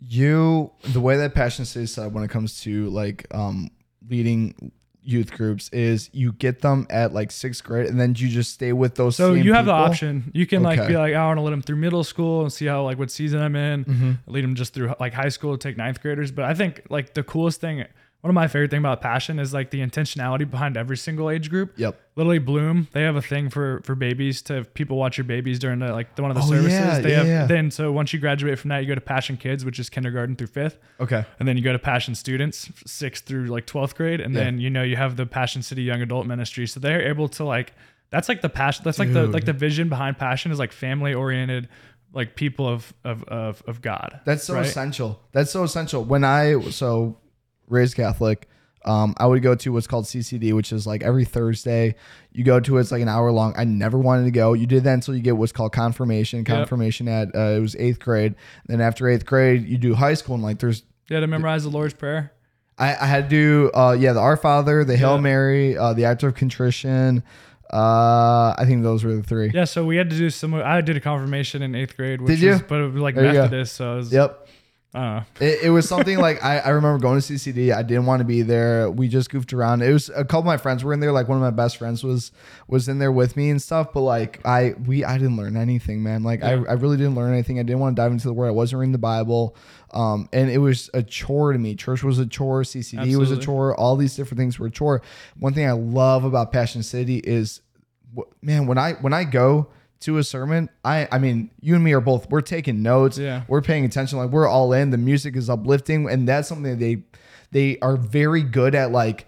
A: You the way that passion city is set when it comes to like um leading youth groups is you get them at like sixth grade and then you just stay with those
B: so you have the option. You can like be like i want to let them through middle school and see how like what season i'm in.
A: Mhm.
B: lead them just through like high school take ninth graders. But i think like the coolest thing one of my favorite thing about passion is like the intentionality behind every single age group
A: yep
B: literally bloom they have a thing for for babies to have people watch your babies during the like the, one of the
A: Oh,
B: services
A: yeah,
B: they
A: yeah,
B: have
A: yeah.
B: then so once you graduate from that you go to passion kids which is kindergarten through fifth
A: okay
B: and then you go to passion students sixth through like 12th grade and
A: Yeah.
B: then you know you have the passion city young adult ministry so they're able to like that's like the passion that's like the like the vision behind passion is like family oriented like people of of of, of god
A: That's so
B: right?
A: essential. That's so essential. When I so raised Catholic, um, I would go to what's called CCD, which is like every Thursday. You go to it's like an hour long. I never wanted to go. You did that until you get what's called confirmation. Confirmation at uh, it was eighth grade. Then after eighth grade, you do high school, and like there's
B: yeah to memorize the lord's prayer
A: I, I had to do uh yeah the Our Father, the Hail
B: Yeah.
A: Mary, uh, the Act of Contrition. Uh, I think those were the three.
B: yeah so we had to do some. i did a confirmation in eighth grade which
A: Did you?
B: was, but it was like
A: There
B: methodist so it was,
A: Yep.
B: I don't know.
A: It, it was something like I, I remember going to CCD. I didn't want to be there. We just goofed around. It was a couple of my friends were in there. Like one of my best friends was was in there with me and stuff. But like I we I didn't learn anything, man. Like
B: Yeah.
A: I, I really didn't learn anything. I didn't want to dive into the word. I wasn't reading the Bible. Um, and it was a chore to me. Church was a chore. CCD was a chore. All these different things were a chore. One thing I love about Passion City is, man, when I when I go to a sermon, I I mean, you and me are both we're taking notes.
B: Yeah.
A: We're paying attention. Like we're all in. The music is uplifting, and that's something that they they are very good at. Like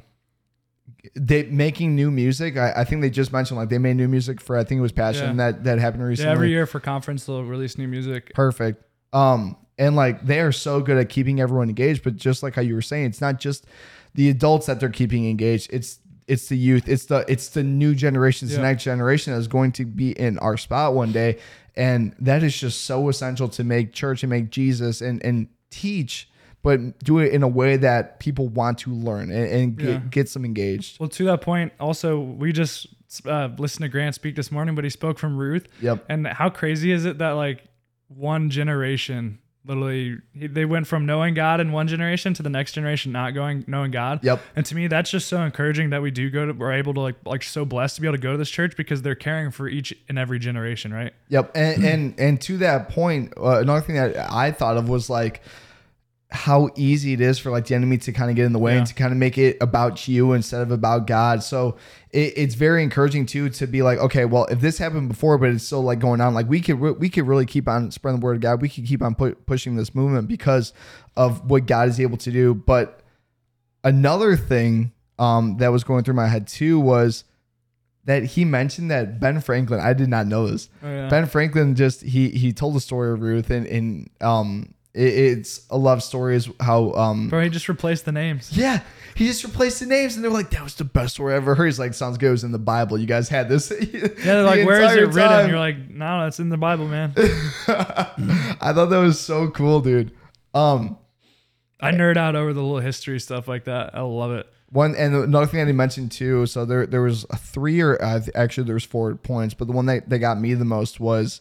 A: they making new music. I, I think they just mentioned like they made new music for I think it was Passion
B: Yeah.
A: that that happened recently.
B: yeah every year for conference they'll release new music
A: Perfect. Um, and like they are so good at keeping everyone engaged, but just like how you were saying, it's not just the adults that they're keeping engaged. It's it's the youth. It's the it's the new generation. It's the next generation that is going to be in our spot one day, and that is just so essential to make church and make Jesus and and teach, but do it in a way that people want to learn and, and get,
B: Yeah.
A: get some engaged.
B: Well, to that point, also we just uh, listened to Grant speak this morning, but he spoke from Ruth.
A: Yep.
B: And how crazy is it that like one generation literally he- they went from knowing God in one generation to the next generation not going knowing God.
A: Yep.
B: And to me, that's just so encouraging that we do go to we're able to like like so blessed to be able to go to this church because they're caring for each and every generation, right?
A: Yep, and and and to that point, uh, another thing that I thought of was like how easy it is for like the enemy to kind of get in the way
B: Yeah.
A: and to kind of make it about you instead of about God. So it, it's very encouraging too to be like, okay, well, if this happened before, but it's still like going on, like we could re- we could really keep on spreading the word of God. We could keep on pu- pushing this movement because of what God is able to do. But another thing um, that was going through my head too was that he mentioned that Ben Franklin. I did not know this.
B: Oh, yeah.
A: Ben Franklin just he he told the story of Ruth and and um it, it's a love story is how um
B: Bro, he just replaced the names.
A: yeah he just replaced the names and they were like that was the best story I ever heard. He's like sounds good. It was in the Bible. You guys had this.
B: Yeah, they're like, where is it written? You're like, no, it's in the Bible, man.
A: I thought that was so cool, dude. Um
B: I nerd out over the little history stuff like that. I love it.
A: One and another thing that he mentioned too. So there there was a three or uh, actually there was four points, but the one that, that got me the most was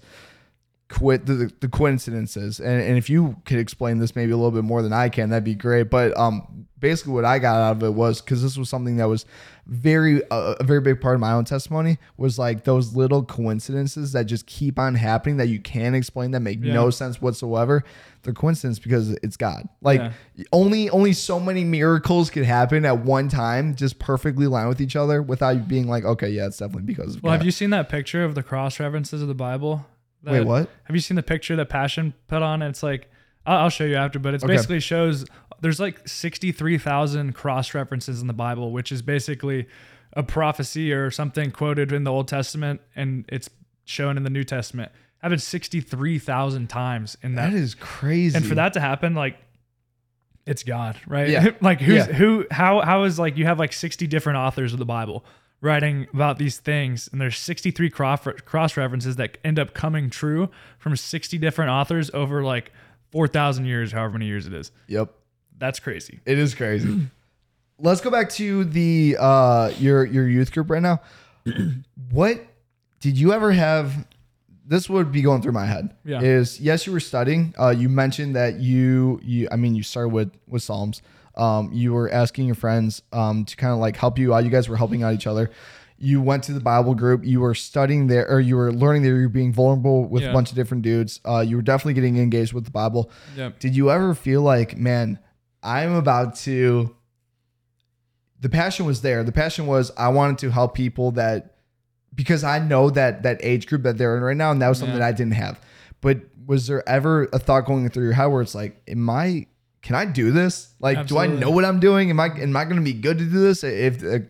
A: quit the, the coincidences. And, and if you could explain this maybe a little bit more than I can, that'd be great. But um, basically what I got out of it was because this was something that was very uh, a very big part of my own testimony was like those little coincidences that just keep on happening that you can't explain that make
B: Yeah.
A: no sense whatsoever. They're coincidence because it's God. Like
B: Yeah.
A: only only so many miracles could happen at one time, just perfectly line with each other without you being like, okay, yeah, it's definitely because of
B: Well,
A: God.
B: have you seen that picture of the cross references of the Bible?
A: Wait, what?
B: Have you seen the picture that Passion put on? It's like I'll, I'll show you after, but it
A: Okay.
B: basically shows there's like 63,000 cross references in the Bible, which is basically a prophecy or something quoted in the Old Testament and it's shown in the New Testament. happened 63,000 times in that.
A: That is crazy.
B: and for that to happen, like, it's God, right?
A: Yeah.
B: like who's
A: Yeah.
B: who how how is like you have like 60 different authors of the Bible writing about these things and there's 63 cross references that end up coming true from 60 different authors over like 4,000 years, however many years it is.
A: Yep.
B: That's crazy.
A: It is crazy. Let's go back to the uh your your youth group right now. what did you ever have this would be going through my head.
B: Yeah.
A: Is yes, you were studying. Uh you mentioned that you you I mean you started with with Psalms. Um you were asking your friends um to kind of like help you out. You guys were helping out each other. You went to the Bible group. You were studying there, or you were learning there. You were being vulnerable with
B: Yeah.
A: a bunch of different dudes. Uh, you were definitely getting engaged with the Bible.
B: Yep.
A: Did you ever feel like, man, I'm about to? The passion was there. The passion was I wanted to help people that because I know that that age group that they're in right now, and that was something
B: Yeah.
A: that I didn't have. But was there ever a thought going through your head where it's like, am I? Can I do this? Like, do I know what I'm doing? Am I am I going to be good to do this? If a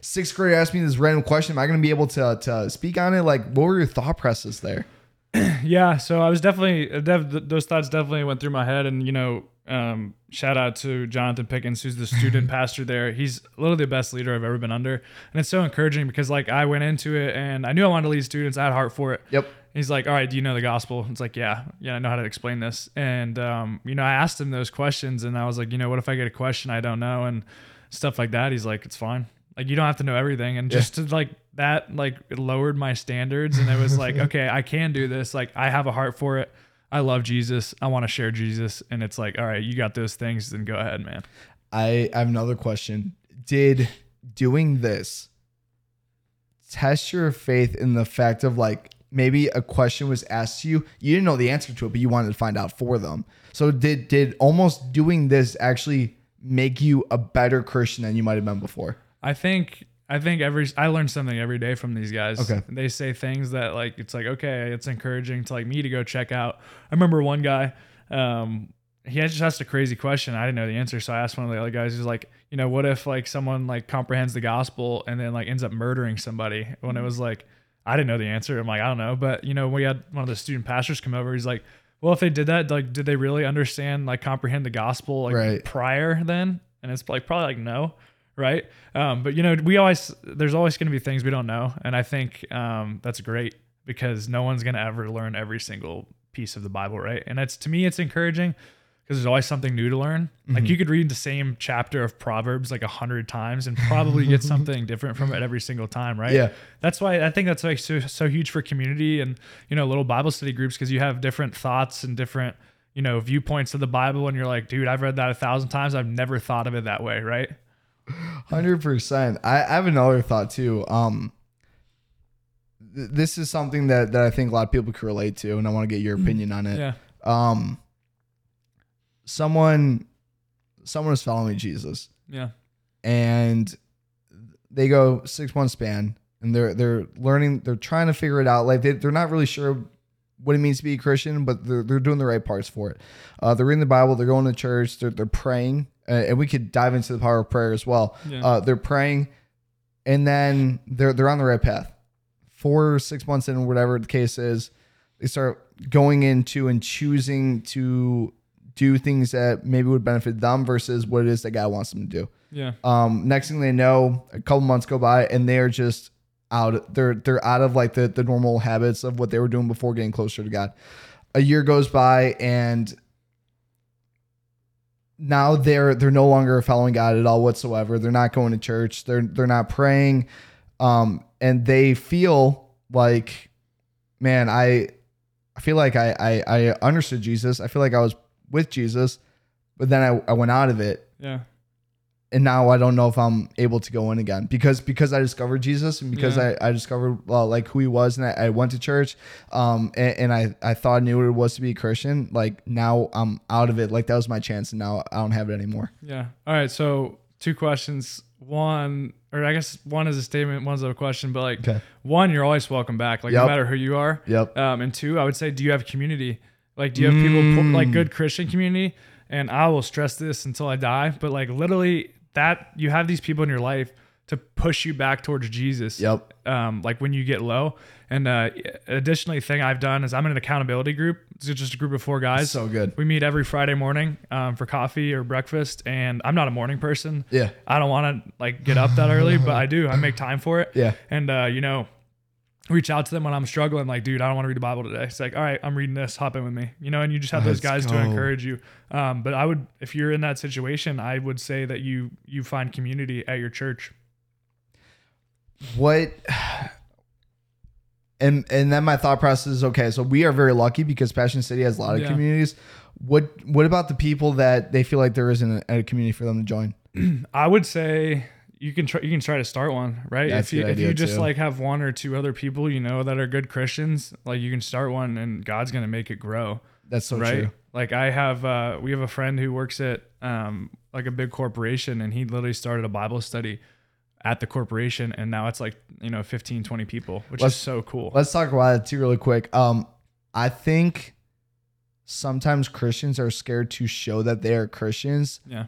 A: sixth grader asked me this random question, am I going to be able to to speak on it? Like, what were your thought processes there?
B: Yeah, so I was definitely uh, th- those thoughts definitely went through my head, and you know, um, shout out to Jonathan Pickens, who's the student pastor there. He's literally the best leader I've ever been under, and it's so encouraging because like I went into it and I knew I wanted to lead students. I had heart for it.
A: Yep.
B: He's like, all right, do you know the gospel? It's like, yeah, yeah, I know how to explain this. And um, you know, I asked him those questions, and I was like, you know, what if I get a question I don't know and stuff like that? He's like, it's fine. Like you don't have to know everything, and
A: Yeah.
B: just to like that, like it lowered my standards, and it was like, okay, I can do this. Like I have a heart for it. I love Jesus. I want to share Jesus, and it's like, all right, you got those things, then go ahead, man.
A: I have another question. Did doing this test your faith in the fact of like maybe a question was asked to you, you didn't know the answer to it, but you wanted to find out for them. So did did almost doing this actually make you a better Christian than you might have been before?
B: I think I think every I learn something every day from these guys.
A: Okay.
B: They say things that like it's like okay, it's encouraging to like me to go check out. I remember one guy, um, he just asked a crazy question. I didn't know the answer, so I asked one of the other guys. He's like, you know, what if like someone like comprehends the gospel and then like ends up murdering somebody? When it was like, I didn't know the answer. I'm like, I don't know, but you know, we had one of the student pastors come over. He's like, well, if they did that, like, did they really understand like comprehend the gospel like
A: Right.
B: prior then? And it's like probably like no right? Um, but you know, we always there's always going to be things we don't know, and I think um, that's great because no one's going to ever learn every single piece of the Bible, right? And it's to me, it's encouraging because there's always something new to learn. Like you could read the same chapter of Proverbs like a hundred times and probably get something different from it every single time, right?
A: Yeah.
B: That's why I think that's like so, so huge for community and you know little Bible study groups because you have different thoughts and different you know viewpoints of the Bible, and you're like, dude, I've read that a thousand times. I've never thought of it that way, right?
A: Hundred percent. I, I have another thought too. Um, th- this is something that that I think a lot of people can relate to, and I want to get your opinion on it.
B: Yeah.
A: Um, someone, someone is following Jesus,
B: Yeah.
A: and they go six month span, and they're they're learning, they're trying to figure it out. Like they they're not really sure what it means to be a Christian, but they're, they're doing the right parts for it. Uh, they're reading the Bible, they're going to church, they're, they're praying, uh, and we could dive into the power of prayer as well.
B: Yeah.
A: Uh, they're praying, and then they're they're on the right path. Four or six months in, whatever the case is, they start going into and choosing to do things that maybe would benefit them versus what it is that God wants them to do.
B: Yeah.
A: Um, next thing they know, a couple months go by and they are just out. They're they're out of like the the normal habits of what they were doing before getting closer to God. A year goes by and now they're they're no longer following God at all whatsoever. They're not going to church. They're they're not praying, um, and they feel like, man, I I feel like I I, I understood Jesus. I feel like I was with Jesus, but then I, I went out of it
B: Yeah.
A: and now I don't know if I'm able to go in again because because I discovered Jesus and because
B: Yeah.
A: I, I discovered well, like who he was and I, I went to church um and, and I I thought I knew what it was to be a Christian like now I'm out of it like that was my chance and now I don't have it anymore
B: Yeah. All right. So two questions. One, or I guess one is a statement, one's a question, but like
A: Okay.
B: one, you're always welcome back, like
A: Yep.
B: no matter who you are.
A: Yep.
B: Um, and two, I would say, do you have community? Like, do you have people like
A: Mm.
B: good Christian community? And I will stress this until I die, but like literally that you have these people in your life to push you back towards Jesus.
A: Yep.
B: Um, like when you get low. And uh, additionally, thing I've done is I'm in an accountability group. It's just a group of four guys.
A: So good.
B: We meet every Friday morning um, for coffee or breakfast, and I'm not a morning person.
A: Yeah.
B: I don't want to like get up that early, but I do. I make time for it.
A: Yeah.
B: And uh, you know, reach out to them when I'm struggling. Like, dude, I don't want to read the Bible today. It's like, all right, I'm reading this. Hop in with me. You know, and you just have those
A: Let's
B: guys to encourage you. Um, but I would, if you're in that situation, I would say that you you find community at your church.
A: what and and then my thought process is okay so we are very lucky because passion city has a lot of
B: Yeah.
A: communities what what about the people that they feel like there isn't a, a community for them to join
B: I would say you can try you can try to start one, right?
A: That's
B: if you if you just
A: too.
B: like have one or two other people you know that are good Christians, like you can start one and God's gonna make it grow.
A: that's so
B: right?
A: true
B: Like I have uh we have a friend who works at um like a big corporation and he literally started a Bible study at the corporation and now it's like, you know, 15, 20 people, which
A: Let's-
B: is so cool.
A: let's talk about it too really quick um i think sometimes christians are scared to show that they are christians
B: Yeah.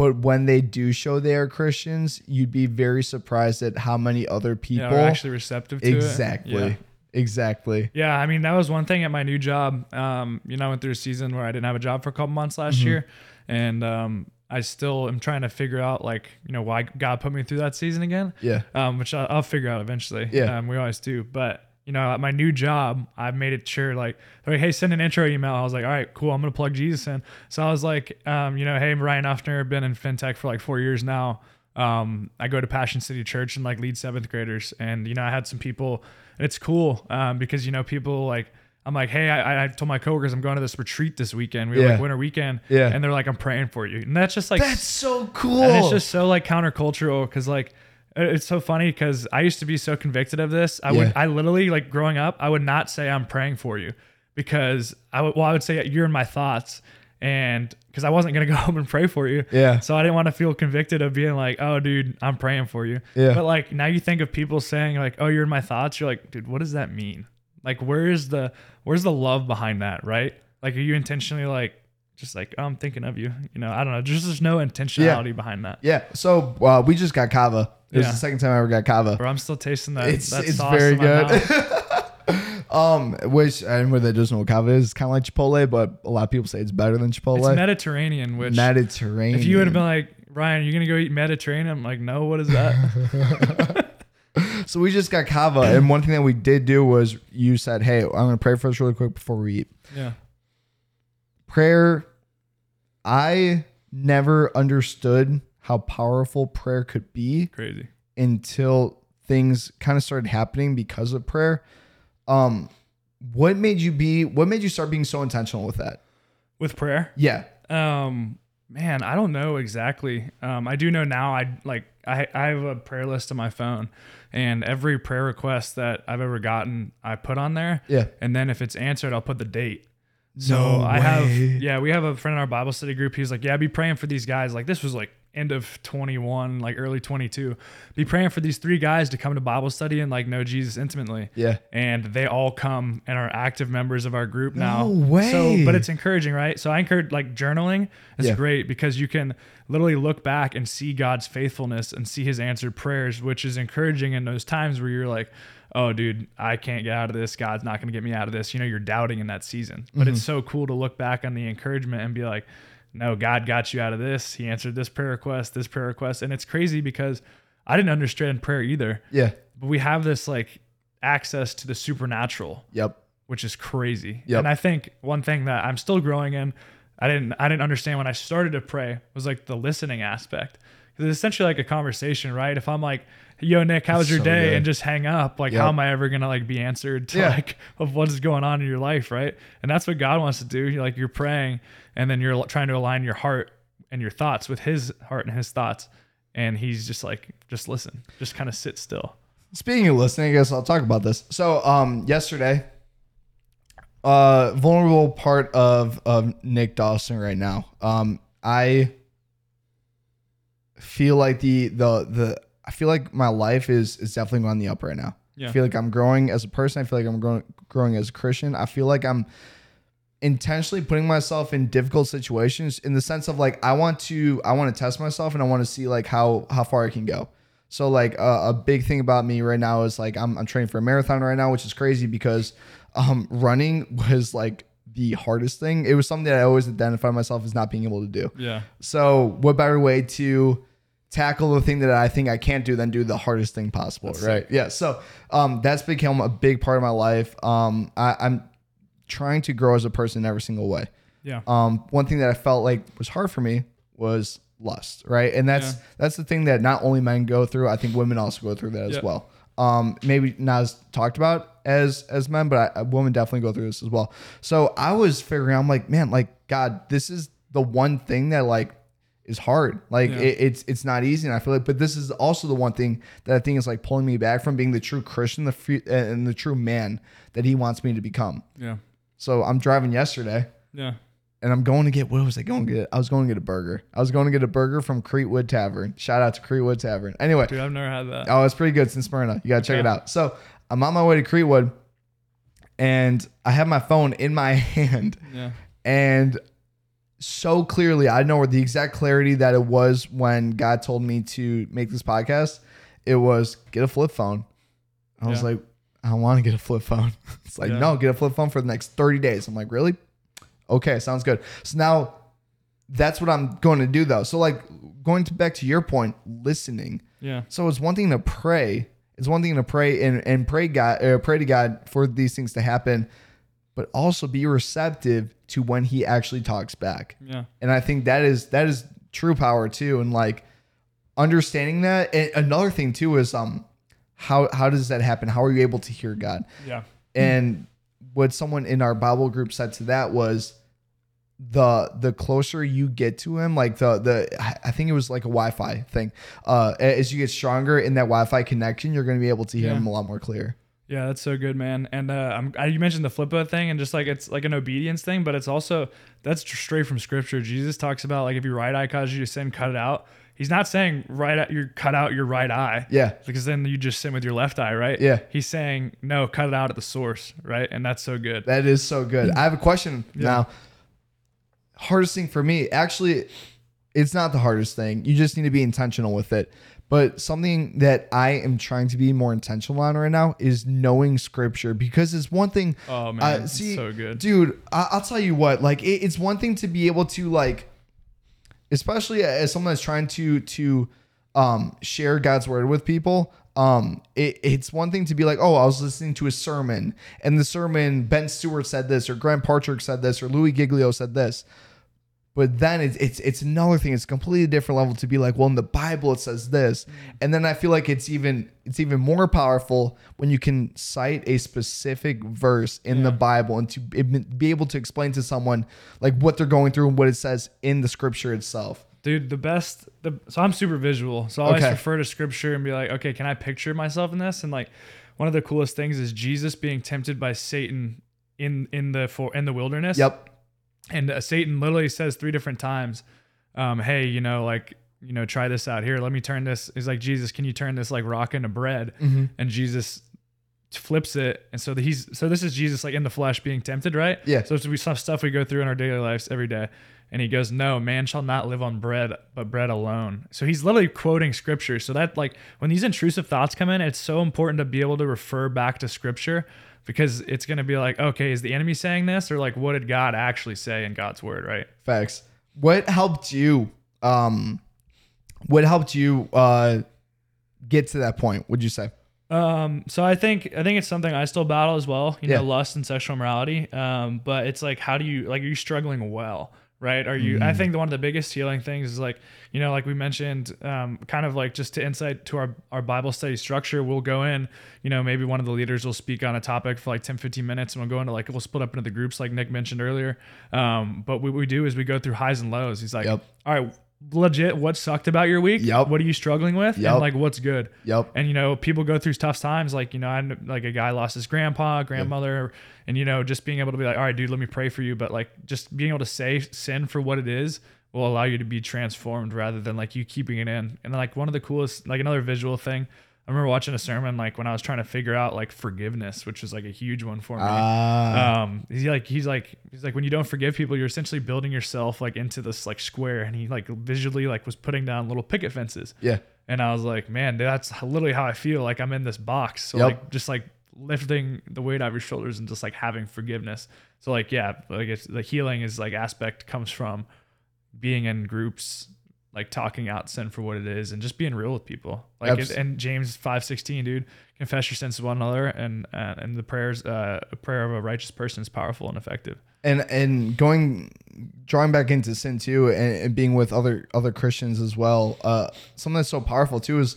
A: But when they do show they are christians you'd be very surprised at how many other people
B: Yeah, are actually receptive to it.
A: exactly
B: Yeah.
A: exactly
B: Yeah, I mean that was one thing at my new job. Um, you know, I went through a season where I didn't have a job for a couple months last
A: Mhm.
B: year, and um, I still am trying to figure out like you know why God put me through that season again,
A: yeah
B: um, which I'll, I'll figure out eventually.
A: Yeah.
B: um, we always do. But you know, at my new job, I've made it sure like, like, hey, send an intro email. I was like, all right, cool. I'm gonna plug Jesus in. So I was like, um, you know, hey, Ryan Uffner, been in fintech for like four years now. Um, I go to Passion City Church and like lead seventh graders, and you know, I had some people. And it's cool um, because you know people like I'm like, hey, I, I told my coworkers I'm going to this retreat this weekend. We were like winter weekend,
A: Yeah.
B: and they're like, I'm praying for you, and that's just like
A: that's so cool
B: and it's just so like countercultural because like it's so funny because I used to be so convicted of this. I would I literally like growing up, I would not say I'm praying for you because I would well I would say you're in my thoughts and because I wasn't gonna go home and pray for you.
A: Yeah.
B: So I didn't want to feel convicted of being like, oh dude, I'm praying for you.
A: Yeah.
B: But like now you think of people saying like, oh you're in my thoughts. You're like, dude, what does that mean? Like where is the where's the love behind that, right? Like are you intentionally like just like oh, I'm thinking of you, you know? I don't know. Just There's no intentionality behind that.
A: Yeah. So uh, we just got CAVA. It was
B: Yeah.
A: the second time I ever got CAVA.
B: Or I'm still tasting that.
A: It's
B: that
A: it's
B: sauce
A: very good. um, which anyone that doesn't know what CAVA is, it's kind of like Chipotle, but a lot of people say it's better than
B: It's
A: Chipotle.
B: Mediterranean, which
A: Mediterranean.
B: if you would have been like Ryan, you're gonna go eat Mediterranean, I'm like, no, what is that?
A: so we just got CAVA, and one thing that we did do was you said, "Hey, I'm gonna pray for us really quick before we eat."
B: yeah,
A: Prayer. I never understood how powerful prayer could be
B: crazy.
A: until things kind of started happening because of prayer. Um, what made you be? What made you start being so intentional with that?
B: With prayer,
A: Yeah.
B: um, man, I don't know exactly. Um, I do know now. I like I I have a prayer list on my phone, and every prayer request that I've ever gotten, I put on there.
A: Yeah.
B: And then if it's answered, I'll put the date. So
A: No
B: I have, yeah, we have a friend in our Bible study group. He's like, yeah, I be praying for these guys. Like this was like end of 21, like early 22. Be praying for these three guys to come to Bible study and like know Jesus intimately.
A: Yeah.
B: And they all come and are active members of our group now.
A: No way.
B: So, but it's encouraging, right? So I encourage like journaling is
A: Yeah.
B: great because you can literally look back and see God's faithfulness and see his answered prayers, which is encouraging in those times where you're like, oh, dude, I can't get out of this. God's not going to get me out of this. You know, you're doubting in that season. But
A: Mm-hmm.
B: it's so cool to look back on the encouragement and be like, no, God got you out of this. He answered this prayer request, this prayer request. And it's crazy because I didn't understand prayer either.
A: Yeah.
B: But we have this like access to the supernatural
A: Yep.
B: which is crazy.
A: Yep.
B: And I think one thing that I'm still growing in, I didn't I didn't understand when I started to pray was like the listening aspect. Because it's essentially like a conversation, right? If I'm like, "Yo, Nick, how was
A: That's
B: your
A: so
B: day?"
A: good.
B: and just hang up, like,
A: Yep.
B: how am I ever gonna like be answered to
A: Yeah.
B: like of what is going on in your life, right? And that's what God wants to do. You're like you're praying, and then you're trying to align your heart and your thoughts with His heart and His thoughts, and He's just like, just listen, just kind of sit still.
A: Speaking of listening, I guess I'll talk about this. So, um, yesterday, uh, vulnerable part of of Nick Dawson right now. Um, I feel like the the the I feel like my life is is definitely on the up right now.
B: Yeah.
A: I feel like I'm growing as a person. I feel like I'm growing growing as a Christian. I feel like I'm intentionally putting myself in difficult situations in the sense of like I want to I want to test myself and I want to see like how how far I can go. So like uh, a big thing about me right now is like I'm I'm training for a marathon right now, which is crazy because um running was like the hardest thing. It was something that I always identified myself as not being able to do.
B: Yeah.
A: So what better way to tackle the thing that I think I can't do then do the hardest thing possible, right? Yeah. So um, that's become a big part of my life. Um, I, I'm trying to grow as a person in every single way.
B: Yeah.
A: Um, one thing that I felt like was hard for me was lust, right? And that's
B: Yeah.
A: that's the thing that not only men go through. I think women also go through that as
B: Yeah.
A: well. Um, maybe not as talked about as as men, but I, women definitely go through this as well. So I was figuring, I'm like, man, like God, this is the one thing that like is hard. Like
B: Yeah.
A: it, it's it's not easy, and I feel like, but this is also the one thing that I think is like pulling me back from being the true Christian, the free, and the true man that He wants me to become.
B: Yeah.
A: So I'm driving yesterday
B: Yeah.
A: and I'm going to get what was I going to get? I was going to get a burger. I was going to get a burger from Creekwood Tavern. Shout out to Creekwood Tavern. Anyway,
B: Dude, I've never had that.
A: oh, it's pretty good. since in Smyrna. You gotta check it out. So I'm on my way to Creekwood, and I have my phone in my hand,
B: Yeah.
A: and so clearly I know where the exact clarity that it was when God told me to make this podcast. It was get a flip phone. I was
B: Yeah.
A: like, I don't want to get a flip phone. It's like,
B: Yeah.
A: no, get a flip phone for the next 30 days. I'm like, really? Okay, sounds good. So now that's what I'm going to do though. So like going to back to your point, listening.
B: Yeah.
A: So it's one thing to pray. It's one thing to pray and, and pray God uh, pray to God for these things to happen, but also be receptive to when he actually talks back.
B: Yeah.
A: And I think that is that is true power too. And like understanding that. And another thing too is um how how does that happen? How are you able to hear God?
B: Yeah.
A: And what someone in our Bible group said to that was the the closer you get to him, like the the I- think it was like a Wi-Fi thing. Uh, as you get stronger in that Wi-Fi connection, you're going to be able to hear
B: Yeah.
A: him a lot more clear.
B: Yeah, that's so good, man. And uh, I'm, I, you mentioned the flippa thing, and just like it's like an obedience thing, but it's also that's straight from scripture. Jesus talks about like if your right eye causes you to sin, cut it out. He's not saying right out, you cut out your right eye.
A: Yeah.
B: Because then you just sin with your left eye, right?
A: Yeah.
B: He's saying no, cut it out at the source, right? And that's so good.
A: That is so good. I have a question now. Hardest thing for me, actually, it's not the hardest thing. You just need to be intentional with it. But something that I am trying to be more intentional on right now is knowing scripture because it's one thing.
B: Oh man,
A: uh, see,
B: so good.
A: dude. I- I'll tell you what. Like, it, it's one thing to be able to like, especially as someone that's trying to to um share God's word with people. Um, it, it's one thing to be like, oh, I was listening to a sermon, and the sermon Ben Stewart said this, or Grant Partrick said this, or Louie Giglio said this. But then it's it's it's another thing. It's a completely different level to be like, well, in the Bible it says this, mm. and then I feel like it's even it's even more powerful when you can cite a specific verse in the Bible and to be be able to explain to someone like what they're going through and what it says in the Scripture itself.
B: Dude, the best. The so I'm super visual, so I always
A: Okay.
B: refer to scripture and be like, okay, can I picture myself in this? And like, one of the coolest things is Jesus being tempted by Satan in in the for in the wilderness.
A: Yep.
B: And uh, Satan literally says three different times, um, "Hey, you know, like, you know, try this out here. Let me turn this." He's like, "Jesus, can you turn this like rock into bread?"
A: Mm-hmm.
B: And Jesus flips it, and so he's so this is Jesus like in the flesh being tempted, right?
A: Yeah.
B: So it's we some stuff we go through in our daily lives every day. And he goes, No, man shall not live on bread, but bread alone. So he's literally quoting scripture. So that like when these intrusive thoughts come in, it's so important to be able to refer back to scripture because it's gonna be like, okay, is the enemy saying this? Or like what did God actually say in God's word, right?
A: Facts. What helped you? Um, what helped you uh get to that point? Would you say?
B: Um, so I think I think it's something I still battle as well, you
A: Yeah.
B: know, lust and sexual immorality. Um, but it's like how do you like are you struggling well? Right? Are you I think one of the biggest healing things is like, you know, like we mentioned, um, kind of like just to insight to our, our Bible study structure, we'll go in, you know, maybe one of the leaders will speak on a topic for like 10, 15 minutes and we'll go into like we'll split up into the groups like Nick mentioned earlier. Um, but what we do is we go through highs and lows. He's like,
A: Yep.
B: all right, legit, what sucked about your week?
A: Yep.
B: What are you struggling with?
A: Yep.
B: And like what's good?
A: Yep.
B: And you know, people go through tough times. Like you know, I like a guy lost his grandpa, grandmother, and you know, just being able to be like, all right, dude, let me pray for you. But like, just being able to say sin for what it is will allow you to be transformed rather than like you keeping it in. And like one of the coolest, like another visual thing. I remember watching a sermon like when I was trying to figure out like forgiveness, which was like a huge one for me.
A: Ah.
B: um, he's like he's like he's like when you don't forgive people, you're essentially building yourself like into this like square. And he like visually like was putting down little picket fences.
A: yeah.
B: And I was like, man, that's literally how I feel. Like I'm in this box. So
A: Yep.
B: like just like lifting the weight out of your shoulders and just like having forgiveness. So like yeah, like it's the healing is like aspect comes from being in groups, like talking out sin for what it is, and just being real with people. Like
A: Abs-
B: it, and James five sixteen, dude, confess your sins to one another, and uh, and the prayers, uh, a prayer of a righteous person is powerful and effective.
A: and and going drawing back into sin too and, and being with other other christians as well uh something that's so powerful too is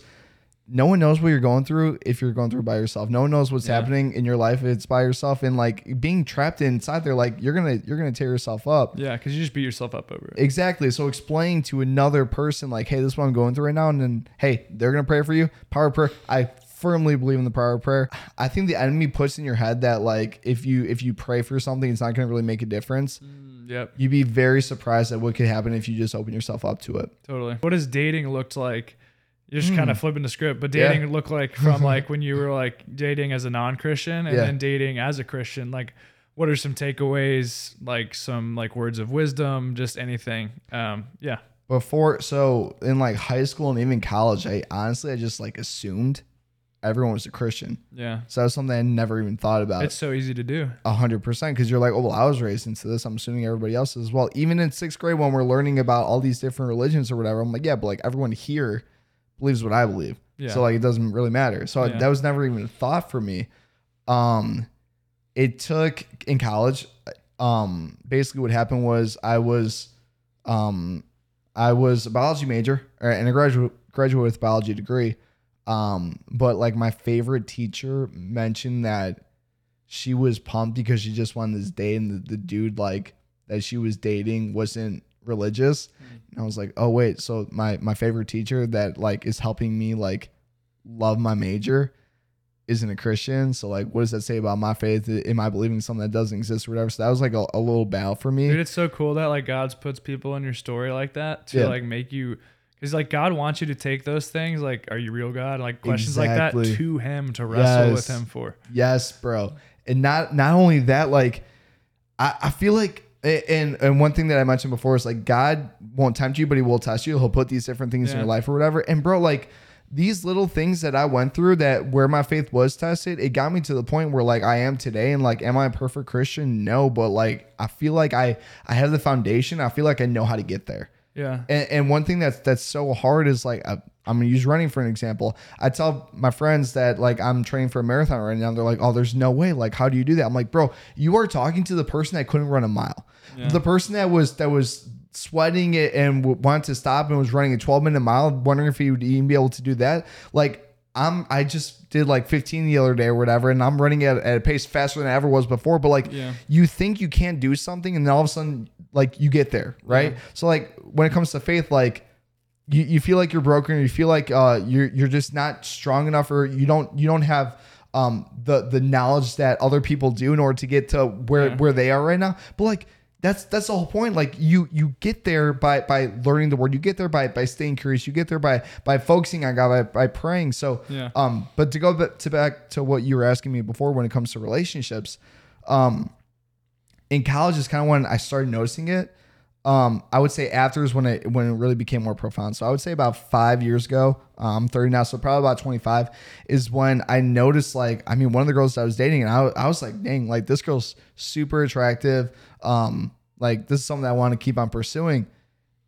A: no one knows what you're going through if you're going through by yourself no one knows what's
B: Yeah.
A: happening in your life if it's by yourself and like being trapped inside there like you're gonna you're gonna tear yourself up
B: Yeah, because you just beat yourself up over it.
A: Exactly. So explain to another person like, hey, this is what I'm going through right now, and then hey, they're gonna pray for you. Power prayer. I firmly believe in the power of prayer. I think the enemy puts in your head that like if you if you pray for something, it's not gonna really make a difference.
B: Mm, yep.
A: You'd be very surprised at what could happen if you just open yourself up to it.
B: Totally. What does dating looked like? You're just kind of flipping the script, but
A: Hmm. Yeah.
B: dating looked like from like when you were like dating as a non-Christian and
A: Yeah.
B: then dating as a Christian. Like, what are some takeaways? Like some like words of wisdom, just anything. Um, yeah,
A: Before so in like high school and even college, I honestly I just like assumed everyone was a Christian.
B: yeah.
A: So that was something I never even thought about.
B: It's so easy to do.
A: A hundred percent, because you're like, oh well, I was raised into this. I'm assuming everybody else is as well. Even in sixth grade, when we're learning about all these different religions or whatever, I'm like, yeah, but like everyone here believes what I believe,
B: Yeah.
A: so like it doesn't really matter. So
B: Yeah.
A: that was never even a thought for me. Um, it took in college. Um, basically, what happened was I was, um, I was a biology major and a graduate graduate with a biology degree. Um, but like my favorite teacher mentioned that she was pumped because she just won this date and the, the dude like that she was dating wasn't religious. And I was like, oh wait, so my my favorite teacher that like is helping me like love my major isn't a Christian. So like what does that say about my faith? Am I believing something that doesn't exist or whatever? So that was like a, a little battle for me.
B: Dude, it's so cool that like God's puts people in your story like that to
A: Yeah.
B: like make you because like God wants you to take those things like are you real God like questions
A: Exactly.
B: like that to him to wrestle with him for
A: Yes, bro. And not not only that, like I, I feel like and and one thing that I mentioned before is like God won't tempt you, but he will test you. He'll put these different things in your life or whatever. And bro, like these little things that I went through that where my faith was tested, it got me to the point where like I am today. And like, am I a perfect Christian? No, but like I feel like I I have the foundation. I feel like I know how to get there.
B: yeah
A: And, and one thing that's that's so hard is like I, I'm gonna use running for an example. I tell my friends that like I'm training for a marathon right now. They're like, "Oh, there's no way. Like, how do you do that?" I'm like, "Bro, you are talking to the person that couldn't run a mile, the person that was that was sweating it and w- wanted to stop and was running a 12 minute mile, wondering if he would even be able to do that. Like, I'm I just did like 15 the other day or whatever, and I'm running at, at a pace faster than I ever was before. But like,
B: Yeah.
A: you think you can't do something, and then all of a sudden, like you get there, right? So like when it comes to faith, like you, you feel like you're broken, or you feel like uh you're you're just not strong enough, or you don't you don't have um the the knowledge that other people do in order to get to where
B: Yeah.
A: where they are right now. But like that's that's the whole point. Like you you get there by by learning the word. You get there by by staying curious. You get there by by focusing on God by, by praying. So
B: Yeah.
A: um, but to go back to back to what you were asking me before when it comes to relationships, um, in college is kind of when I started noticing it. Um, I would say after is when it when it really became more profound. So I would say about five years ago. Um, I'm 30 now, so probably about 25 is when I noticed like I mean one of the girls I was dating, and I, I was like, dang, like this girl's super attractive. Um, like this is something that I want to keep on pursuing.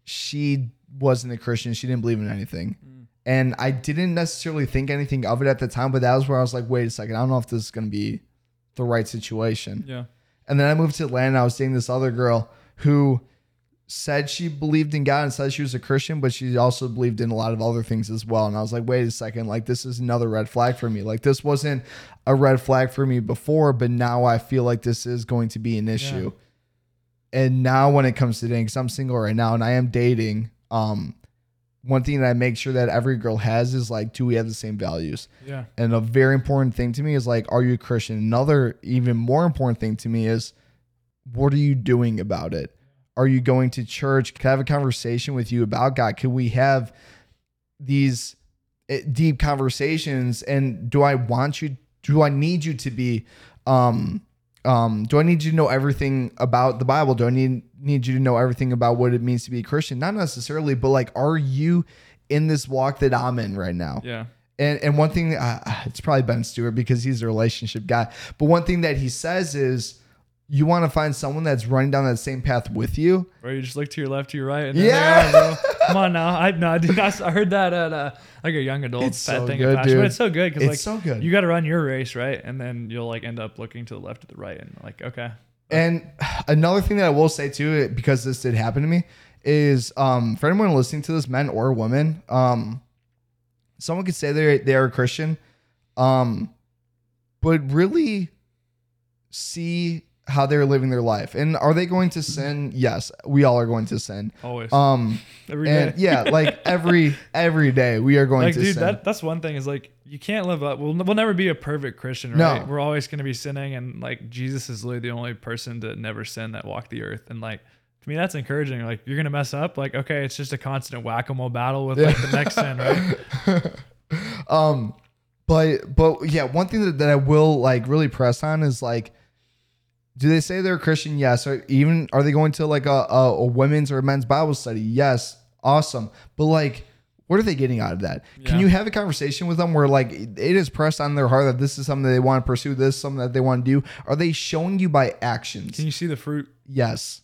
A: She wasn't a Christian. She didn't believe in anything. And I didn't necessarily think anything of it at the time, but that was where I was like, wait a second, I don't know if this is going to be the right situation.
B: yeah
A: And then I moved to Atlanta. I was dating this other girl who said she believed in God and said she was a Christian, but she also believed in a lot of other things as well. And I was like, wait a second, like this is another red flag for me. Like this wasn't a red flag for me before, but now I feel like this is going to be an issue. And now when it comes to dating, because I'm single right now and I am dating, um, one thing that I make sure that every girl has is like, do we have the same values?
B: yeah
A: And a very important thing to me is like, are you a Christian? Another even more important thing to me is, what are you doing about it? Are you going to church? Can I have a conversation with you about God? Can we have these eh, deep conversations? And do I want you? Do I need you to be? Um, um, do I need you to know everything about the Bible? Do I need need you to know everything about what it means to be a Christian? Not necessarily, but like, are you in this walk that I'm in right now.
B: Yeah.
A: And and one thing, uh, it's probably Ben Stewart because he's a relationship guy. But one thing that he says is, you want to find someone that's running down that same path with you.
B: Or you just look to your left, to your right, and
A: Yeah.
B: are. Come on now. I no, I, I heard that at uh, like a young adult
A: It's so
B: thing
A: good, dude.
B: but it's so good because
A: It's
B: like
A: so good.
B: you got to run your race right, and then you'll like end up looking to the left or the right, and like okay,
A: And another thing that I will say too, because this did happen to me, is um, for anyone listening to this, men or women, um, someone could say they they are a Christian, um, but really see how they're living their life, and are they going to sin? Yes, we all are going to sin.
B: always
A: Um,
B: every day.
A: and yeah, like every every day we are going
B: like
A: to
B: dude
A: sin.
B: that that's one thing is like you can't live up we'll, we'll never be a perfect christian right? No. we're always going to be sinning and like jesus is literally the only person to never sin that walked the earth and like to me that's encouraging like you're going to mess up like okay it's just a constant whack-a-mole battle with like the next sin right
A: um but but yeah one thing that, that i will like really press on is like do they say they're a christian yes or even are they going to like a, a, a women's or a men's bible study yes awesome but like what are they getting out of that can you have a conversation with them where like it is pressed on their heart that this is something that they want to pursue this is something that they want to do are they showing you by actions
B: can you see the fruit
A: Yes.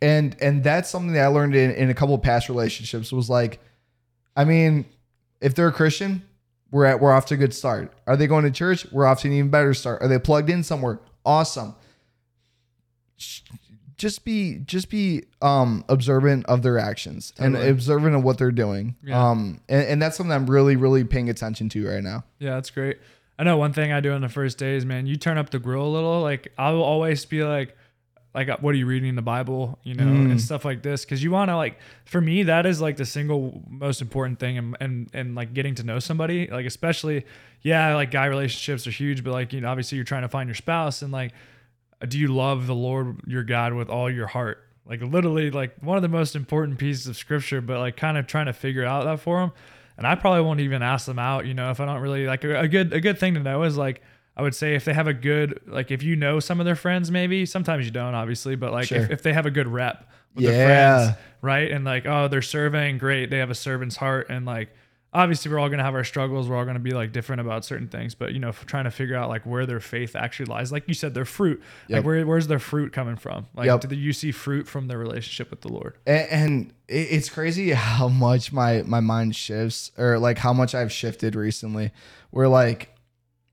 A: And and that's something that I learned in, in a couple of past relationships was like, I mean, if they're a Christian, we're at we're off to a good start. Are they going to church? We're off to an even better start. Are they plugged in somewhere? Awesome. Just be just be um observant of their actions and observant of what they're doing.
B: Yeah.
A: Um and, and that's something I'm really, really paying attention to right now.
B: yeah that's great i know one thing i do on the first days man you turn up the grill a little like i will always be like like uh, what are you reading in the bible you know
A: Mm.
B: and stuff like this because you want to like for me that is like the single most important thing and and and like getting to know somebody like especially yeah like guy relationships are huge but like you know obviously you're trying to find your spouse and like do you love the lord your god with all your heart like literally like one of the most important pieces of scripture but like kind of trying to figure out that for them and i probably won't even ask them out you know if i don't really like a, a good a good thing to know is like I would say if they have a good like if you know some of their friends maybe sometimes you don't obviously but like
A: Sure.
B: if, if they have a good rep with
A: Yeah.
B: their friends right and like oh they're serving great they have a servant's heart and like obviously we're all gonna have our struggles. We're all gonna be like different about certain things but you know trying to figure out like where their faith actually lies. Like you said their fruit.
A: Yep.
B: like where, where's their fruit coming from? Like
A: Yep.
B: do you see fruit from their relationship with the Lord?
A: And, and it's crazy how much my my mind shifts or like how much i've shifted recently where like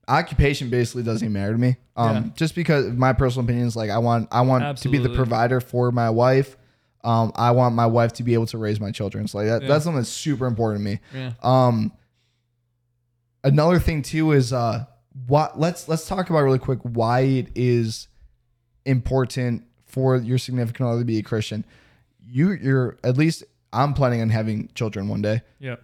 A: occupation basically doesn't even matter to me. Um
B: Yeah.
A: just because my personal opinion is like i want i want to be the provider for my wife um i want my wife to be able to raise my children so like that,
B: Yeah.
A: that's something that's super important to me
B: yeah
A: um another thing too is uh what let's let's talk about really quick why it is important for your significant other to be a Christian. You you're at least I'm planning on having children one day.
B: yeah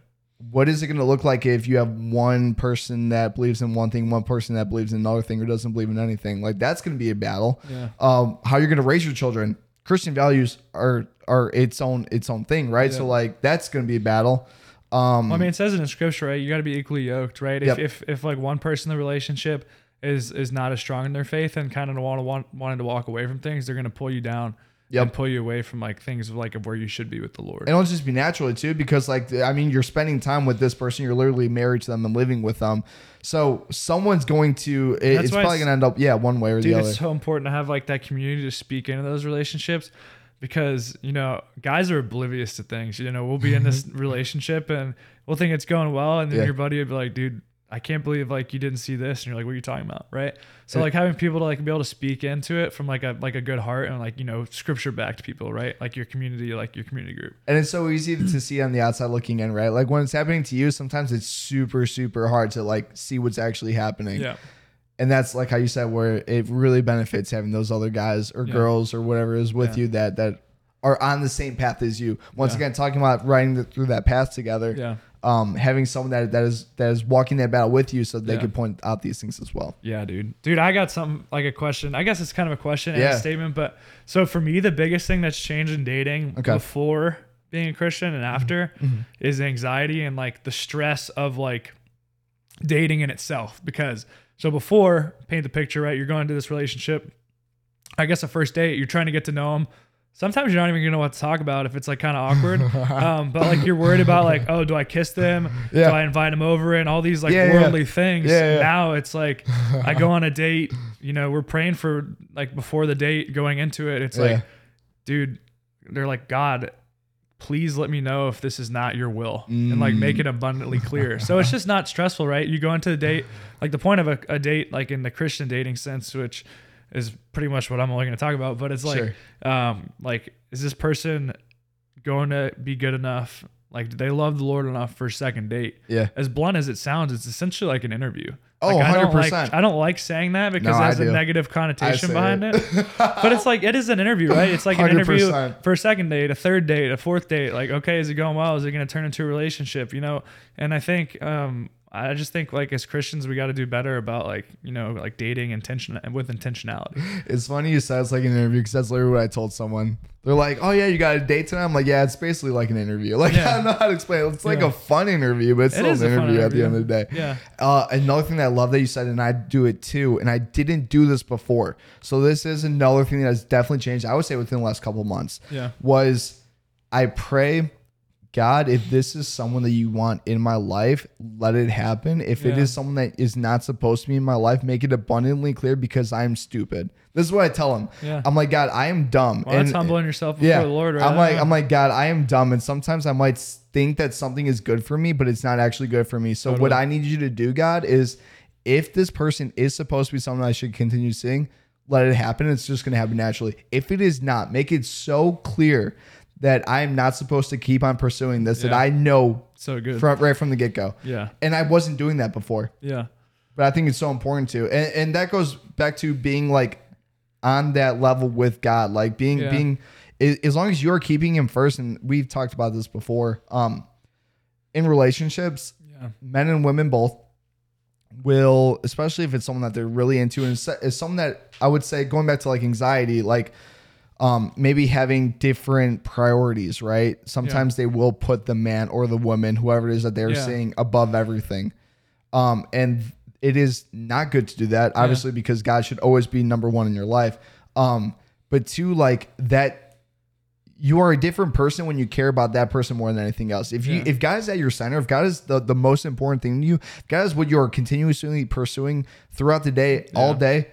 A: What is it going to look like if you have one person that believes in one thing, one person that believes in another thing or doesn't believe in anything? Like that's going to be a battle.
B: yeah
A: Um, how you're going to raise your children? Christian values are are its own its own thing, right?
B: Yeah.
A: So like that's going to be a battle. Um,
B: Well, I mean, it says it in scripture, right? You got to be equally yoked, right? If,
A: Yep.
B: if if like one person in the relationship is is not as strong in their faith and kind of want to want wanting to walk away from things, they're gonna pull you down
A: Yep.
B: and pull you away from like things of like of where you should be with the Lord.
A: And it'll just be naturally too, because like I mean, you're spending time with this person, you're literally married to them and living with them. So someone's going to. It, it's probably
B: it's-
A: going to end up, yeah, one way or
B: Dude,
A: the other.
B: it's so important to have like that community to speak into those relationships because you know guys are oblivious to things. You know, we'll be in this relationship and we'll think it's going well, and then
A: Yeah.
B: your buddy would be like, "Dude, I can't believe like you didn't see this," and you're like, "What are you talking about?" Right? So like having people to like be able to speak into it from like a like a good heart and like you know scripture backed people, right? Like your community, like your community group.
A: and it's so easy to see on the outside looking in, right? Like when it's happening to you, sometimes it's super, super hard to like see what's actually happening.
B: Yeah,
A: And that's like how you said, where it really benefits having those other guys or
B: Yeah.
A: girls or whatever is with
B: Yeah.
A: you that that are on the same path as you. Once
B: Yeah.
A: again, talking about riding the, through that path together.
B: yeah,
A: Um, having someone that that is that is walking that battle with you, so they
B: Yeah.
A: can point out these things as well.
B: yeah, dude. Dude, I got something like a question. I guess it's kind of a question and
A: Yeah.
B: a statement, but so for me, the biggest thing that's changed in dating
A: Okay.
B: before being a Christian and after
A: Mhm.
B: is anxiety and like the stress of like dating in itself. Because so before, paint the picture, right? You're going into this relationship. I guess a first date, you're trying to get to know them. Sometimes you're not even gonna know what to talk about if it's like kind of awkward. um, but like you're worried about like, oh, do I kiss them?
A: Yeah.
B: Do I invite them over? And all these like
A: Yeah,
B: worldly things.
A: Yeah, yeah.
B: Now it's like I go on a date. You know, we're praying for like before the date, going into it. It's like, dude, they're like, God, please let me know if this is not your will and like
A: Mm.
B: make it abundantly clear. so it's just not stressful, right? You go into the date, like the point of a, a date, like in the Christian dating sense, which is pretty much what I'm only going to talk about, but it's like, um, like, is this person going to be good enough? Like, do they love the Lord enough for a second date?
A: Yeah.
B: As blunt as it sounds, it's essentially like an interview.
A: Oh,
B: like, I don't like
A: 100%.
B: I don't like saying that because
A: No,
B: it has a negative connotation behind
A: it.
B: it. but it's like it is an interview, right? It's like an interview for a second date, a third date, a fourth date. Like, okay, is it going well? Is it going to turn into a relationship? You know? And I think, um, I just think like as Christians, we got to do better about like you know like dating intention and with intentionality.
A: It's funny you said it's like an interview because that's literally what I told someone. They're like, "Oh yeah, you got a date tonight." I'm like, "Yeah, it's basically like an interview. Like
B: Yeah.
A: I don't know how to explain it. It's like
B: Yeah.
A: a fun interview, but it's
B: It
A: still an
B: fun
A: interview, at the end of the day."
B: Yeah.
A: Uh, another thing that I love that you said, and I do it too, and I didn't do this before. So this is another thing that has definitely changed. I would say within the last couple months.
B: Yeah.
A: Was I pray, God, if this is someone that you want in my life, let it happen. If it
B: Yeah.
A: is someone that is not supposed to be in my life, make it abundantly clear because I'm stupid. This is what I tell him.
B: Yeah.
A: I'm like, God, I am dumb.
B: Well, that's humbling yourself before
A: yeah,
B: the Lord, right?
A: I'm like, I'm like, God, I am dumb, and sometimes I might think that something is good for me, but it's not actually good for me. So what I need you to do, God, is if this person is supposed to be someone I should continue seeing, let it happen. It's just going to happen naturally. If it is not, make it so clear that I am not supposed to keep on pursuing this. That I know
B: so good.
A: from right from the get go.
B: yeah.
A: And I wasn't doing that before
B: Yeah.
A: but I think it's so important to, and, and that goes back to being like on that level with God, like being
B: Yeah.
A: being as long as you're keeping Him first, and we've talked about this before. Um, in relationships,
B: Yeah.
A: men and women both will, especially if it's someone that they're really into, and it's, it's someone that I would say going back to like anxiety, like um, maybe having different priorities, right? Sometimes they will put the man or the woman, whoever it is that they're
B: Yeah.
A: seeing, above everything. Um, and it is not good to do that, obviously, because God should always be number one in your life. Um, but two, like that you are a different person when you care about that person more than anything else. If you
B: Yeah.
A: if God is at your center, if God is the, the most important thing to you, God is what you're continuously pursuing throughout the day, all day,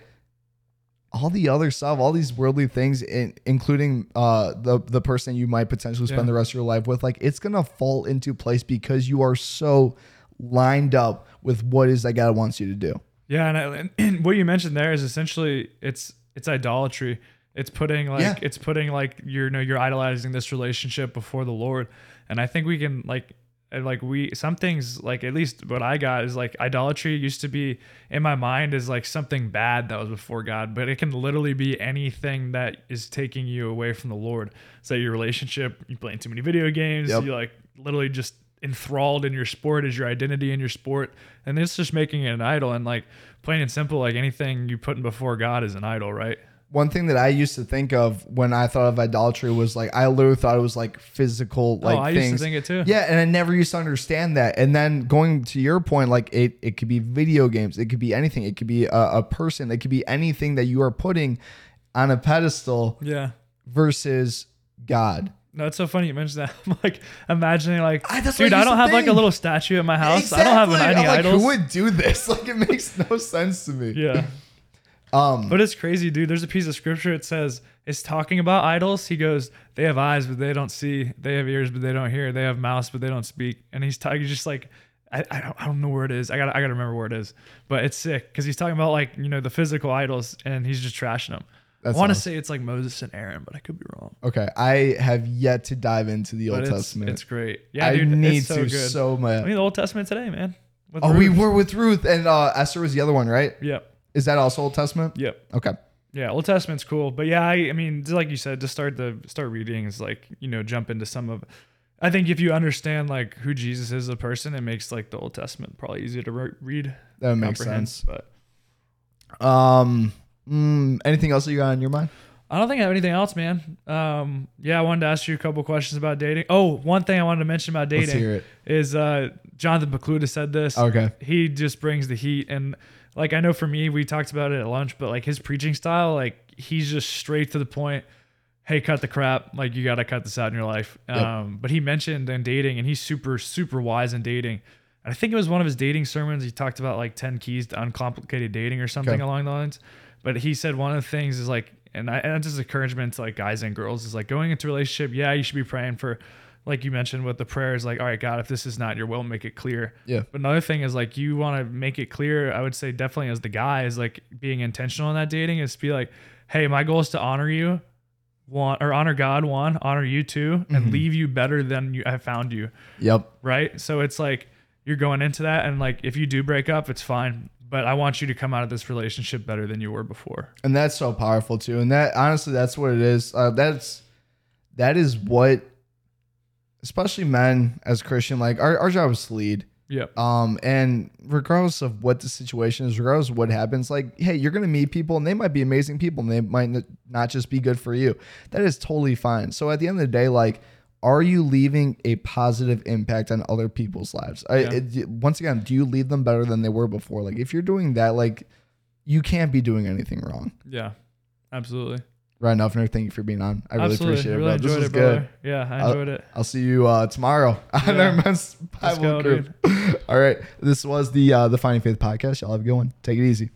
A: all the other stuff, all these worldly things, in, including uh, the the person you might potentially spend
B: Yeah.
A: the rest of your life with, like it's gonna fall into place because you are so lined up with what is that God wants you to do.
B: Yeah, and, I, and what you mentioned there is essentially it's it's idolatry. It's putting like
A: Yeah.
B: it's putting like you're you know you're idolizing this relationship before the Lord, and I think we can like and, like we some things like at least what I got is like idolatry used to be in my mind is like something bad that was before God, but it can literally be anything that is taking you away from the Lord. So your relationship, you playing too many video games,
A: Yep.
B: you like literally just enthralled in your sport as your identity in your sport and it's just making it an idol and like plain and simple like anything you put in before god is an idol right
A: One thing that I used to think of when I thought of idolatry was like I literally thought it was like physical oh, like
B: oh i
A: things.
B: used to think it too
A: Yeah, and I never used to understand that. And then going to your point, like it, it could be video games, it could be anything, it could be a, a person, it could be anything that you are putting on a pedestal
B: yeah
A: versus God.
B: no it's so funny you mentioned that i'm like imagining like
A: ah, I-
B: dude
A: I
B: don't have like a little statue in my house i don't have any
A: I'm like,
B: idols
A: Who would do this? Like it makes no sense to me.
B: yeah
A: Um.
B: but it's crazy dude there's a piece of scripture it says it's talking about idols he goes they have eyes but they don't see they have ears but they don't hear they have mouths but they don't speak and he's talking just like I, I, don't, I don't know where it is. I got I got to remember where it is. But it's sick because he's talking about like you know the physical idols and he's just trashing them.
A: That's
B: I want to
A: awesome.
B: say it's like Moses and Aaron, but I could be wrong.
A: Okay, I have yet to dive into the Old
B: it's,
A: Testament.
B: it's great. Yeah,
A: I
B: dude,
A: need
B: it's so
A: to
B: good.
A: so
B: I
A: much.
B: mean, the Old Testament today, man.
A: Oh, we were with Ruth and uh, Esther was the other one, right?
B: Yep.
A: Is that also Old Testament?
B: Yep.
A: Okay.
B: Yeah, Old Testament's cool, but yeah, I, I mean, just like you said, to start the start reading is like you know jump into some of. I think if you understand like who Jesus is as a person, it makes like the Old Testament probably easier to re- read.
A: That makes sense.
B: But
A: Um, mm, anything else that you got on your mind?
B: I don't think I have anything else, man. Um, yeah, I wanted to ask you a couple questions about dating. Oh, one thing I wanted to mention about dating is uh, Jonathan Pokluda said this.
A: Okay.
B: He just brings the heat, and like I know for me, we talked about it at lunch, but like his preaching style, like he's just straight to the point. hey, cut the crap. Like you got to cut this out in your life.
A: Yep.
B: Um, but he mentioned in dating, and he's super, super wise in dating. And I think it was one of his dating sermons. He talked about like 10 keys to uncomplicated dating or something
A: Okay.
B: along the lines. But he said one of the things is like, and, I, and that's just encouragement to like guys and girls is like going into a relationship. Yeah, you should be praying for, like you mentioned with the prayer is like, all right, God, if this is not your will, make it clear.
A: Yeah.
B: But another thing is like you want to make it clear. I would say definitely as the guy is like being intentional in that dating is to be like, hey, my goal is to honor you, one or honor God, one, honor you too, and
A: Mhm.
B: leave you better than you I found you.
A: Yep.
B: Right. So it's like you're going into that, and like if you do break up, it's fine. But I want you to come out of this relationship better than you were before.
A: and that's so powerful too and that honestly that's what it is uh, that's that is what especially men as christian like our, our job is to lead
B: Yep.
A: um and regardless of what the situation is regardless of what happens like hey you're gonna meet people and they might be amazing people and they might not just be good for you that is totally fine so at the end of the day like are you leaving a positive impact on other people's lives I,
B: Yeah.
A: it, once again do you leave them better than they were before like if you're doing that like you can't be doing anything wrong
B: Yeah. Absolutely.
A: Ryan Uffner, thank you for being on. I really
B: Absolutely.
A: appreciate it,
B: really
A: bro. This
B: enjoyed
A: was
B: it,
A: good.
B: brother. Yeah, I
A: I'll-
B: enjoyed it.
A: I'll see you uh, tomorrow on
B: Yeah.
A: our men's Bible
B: go,
A: group. All right. This was the uh, the Finding Faith podcast. Y'all have a good one. Take it easy.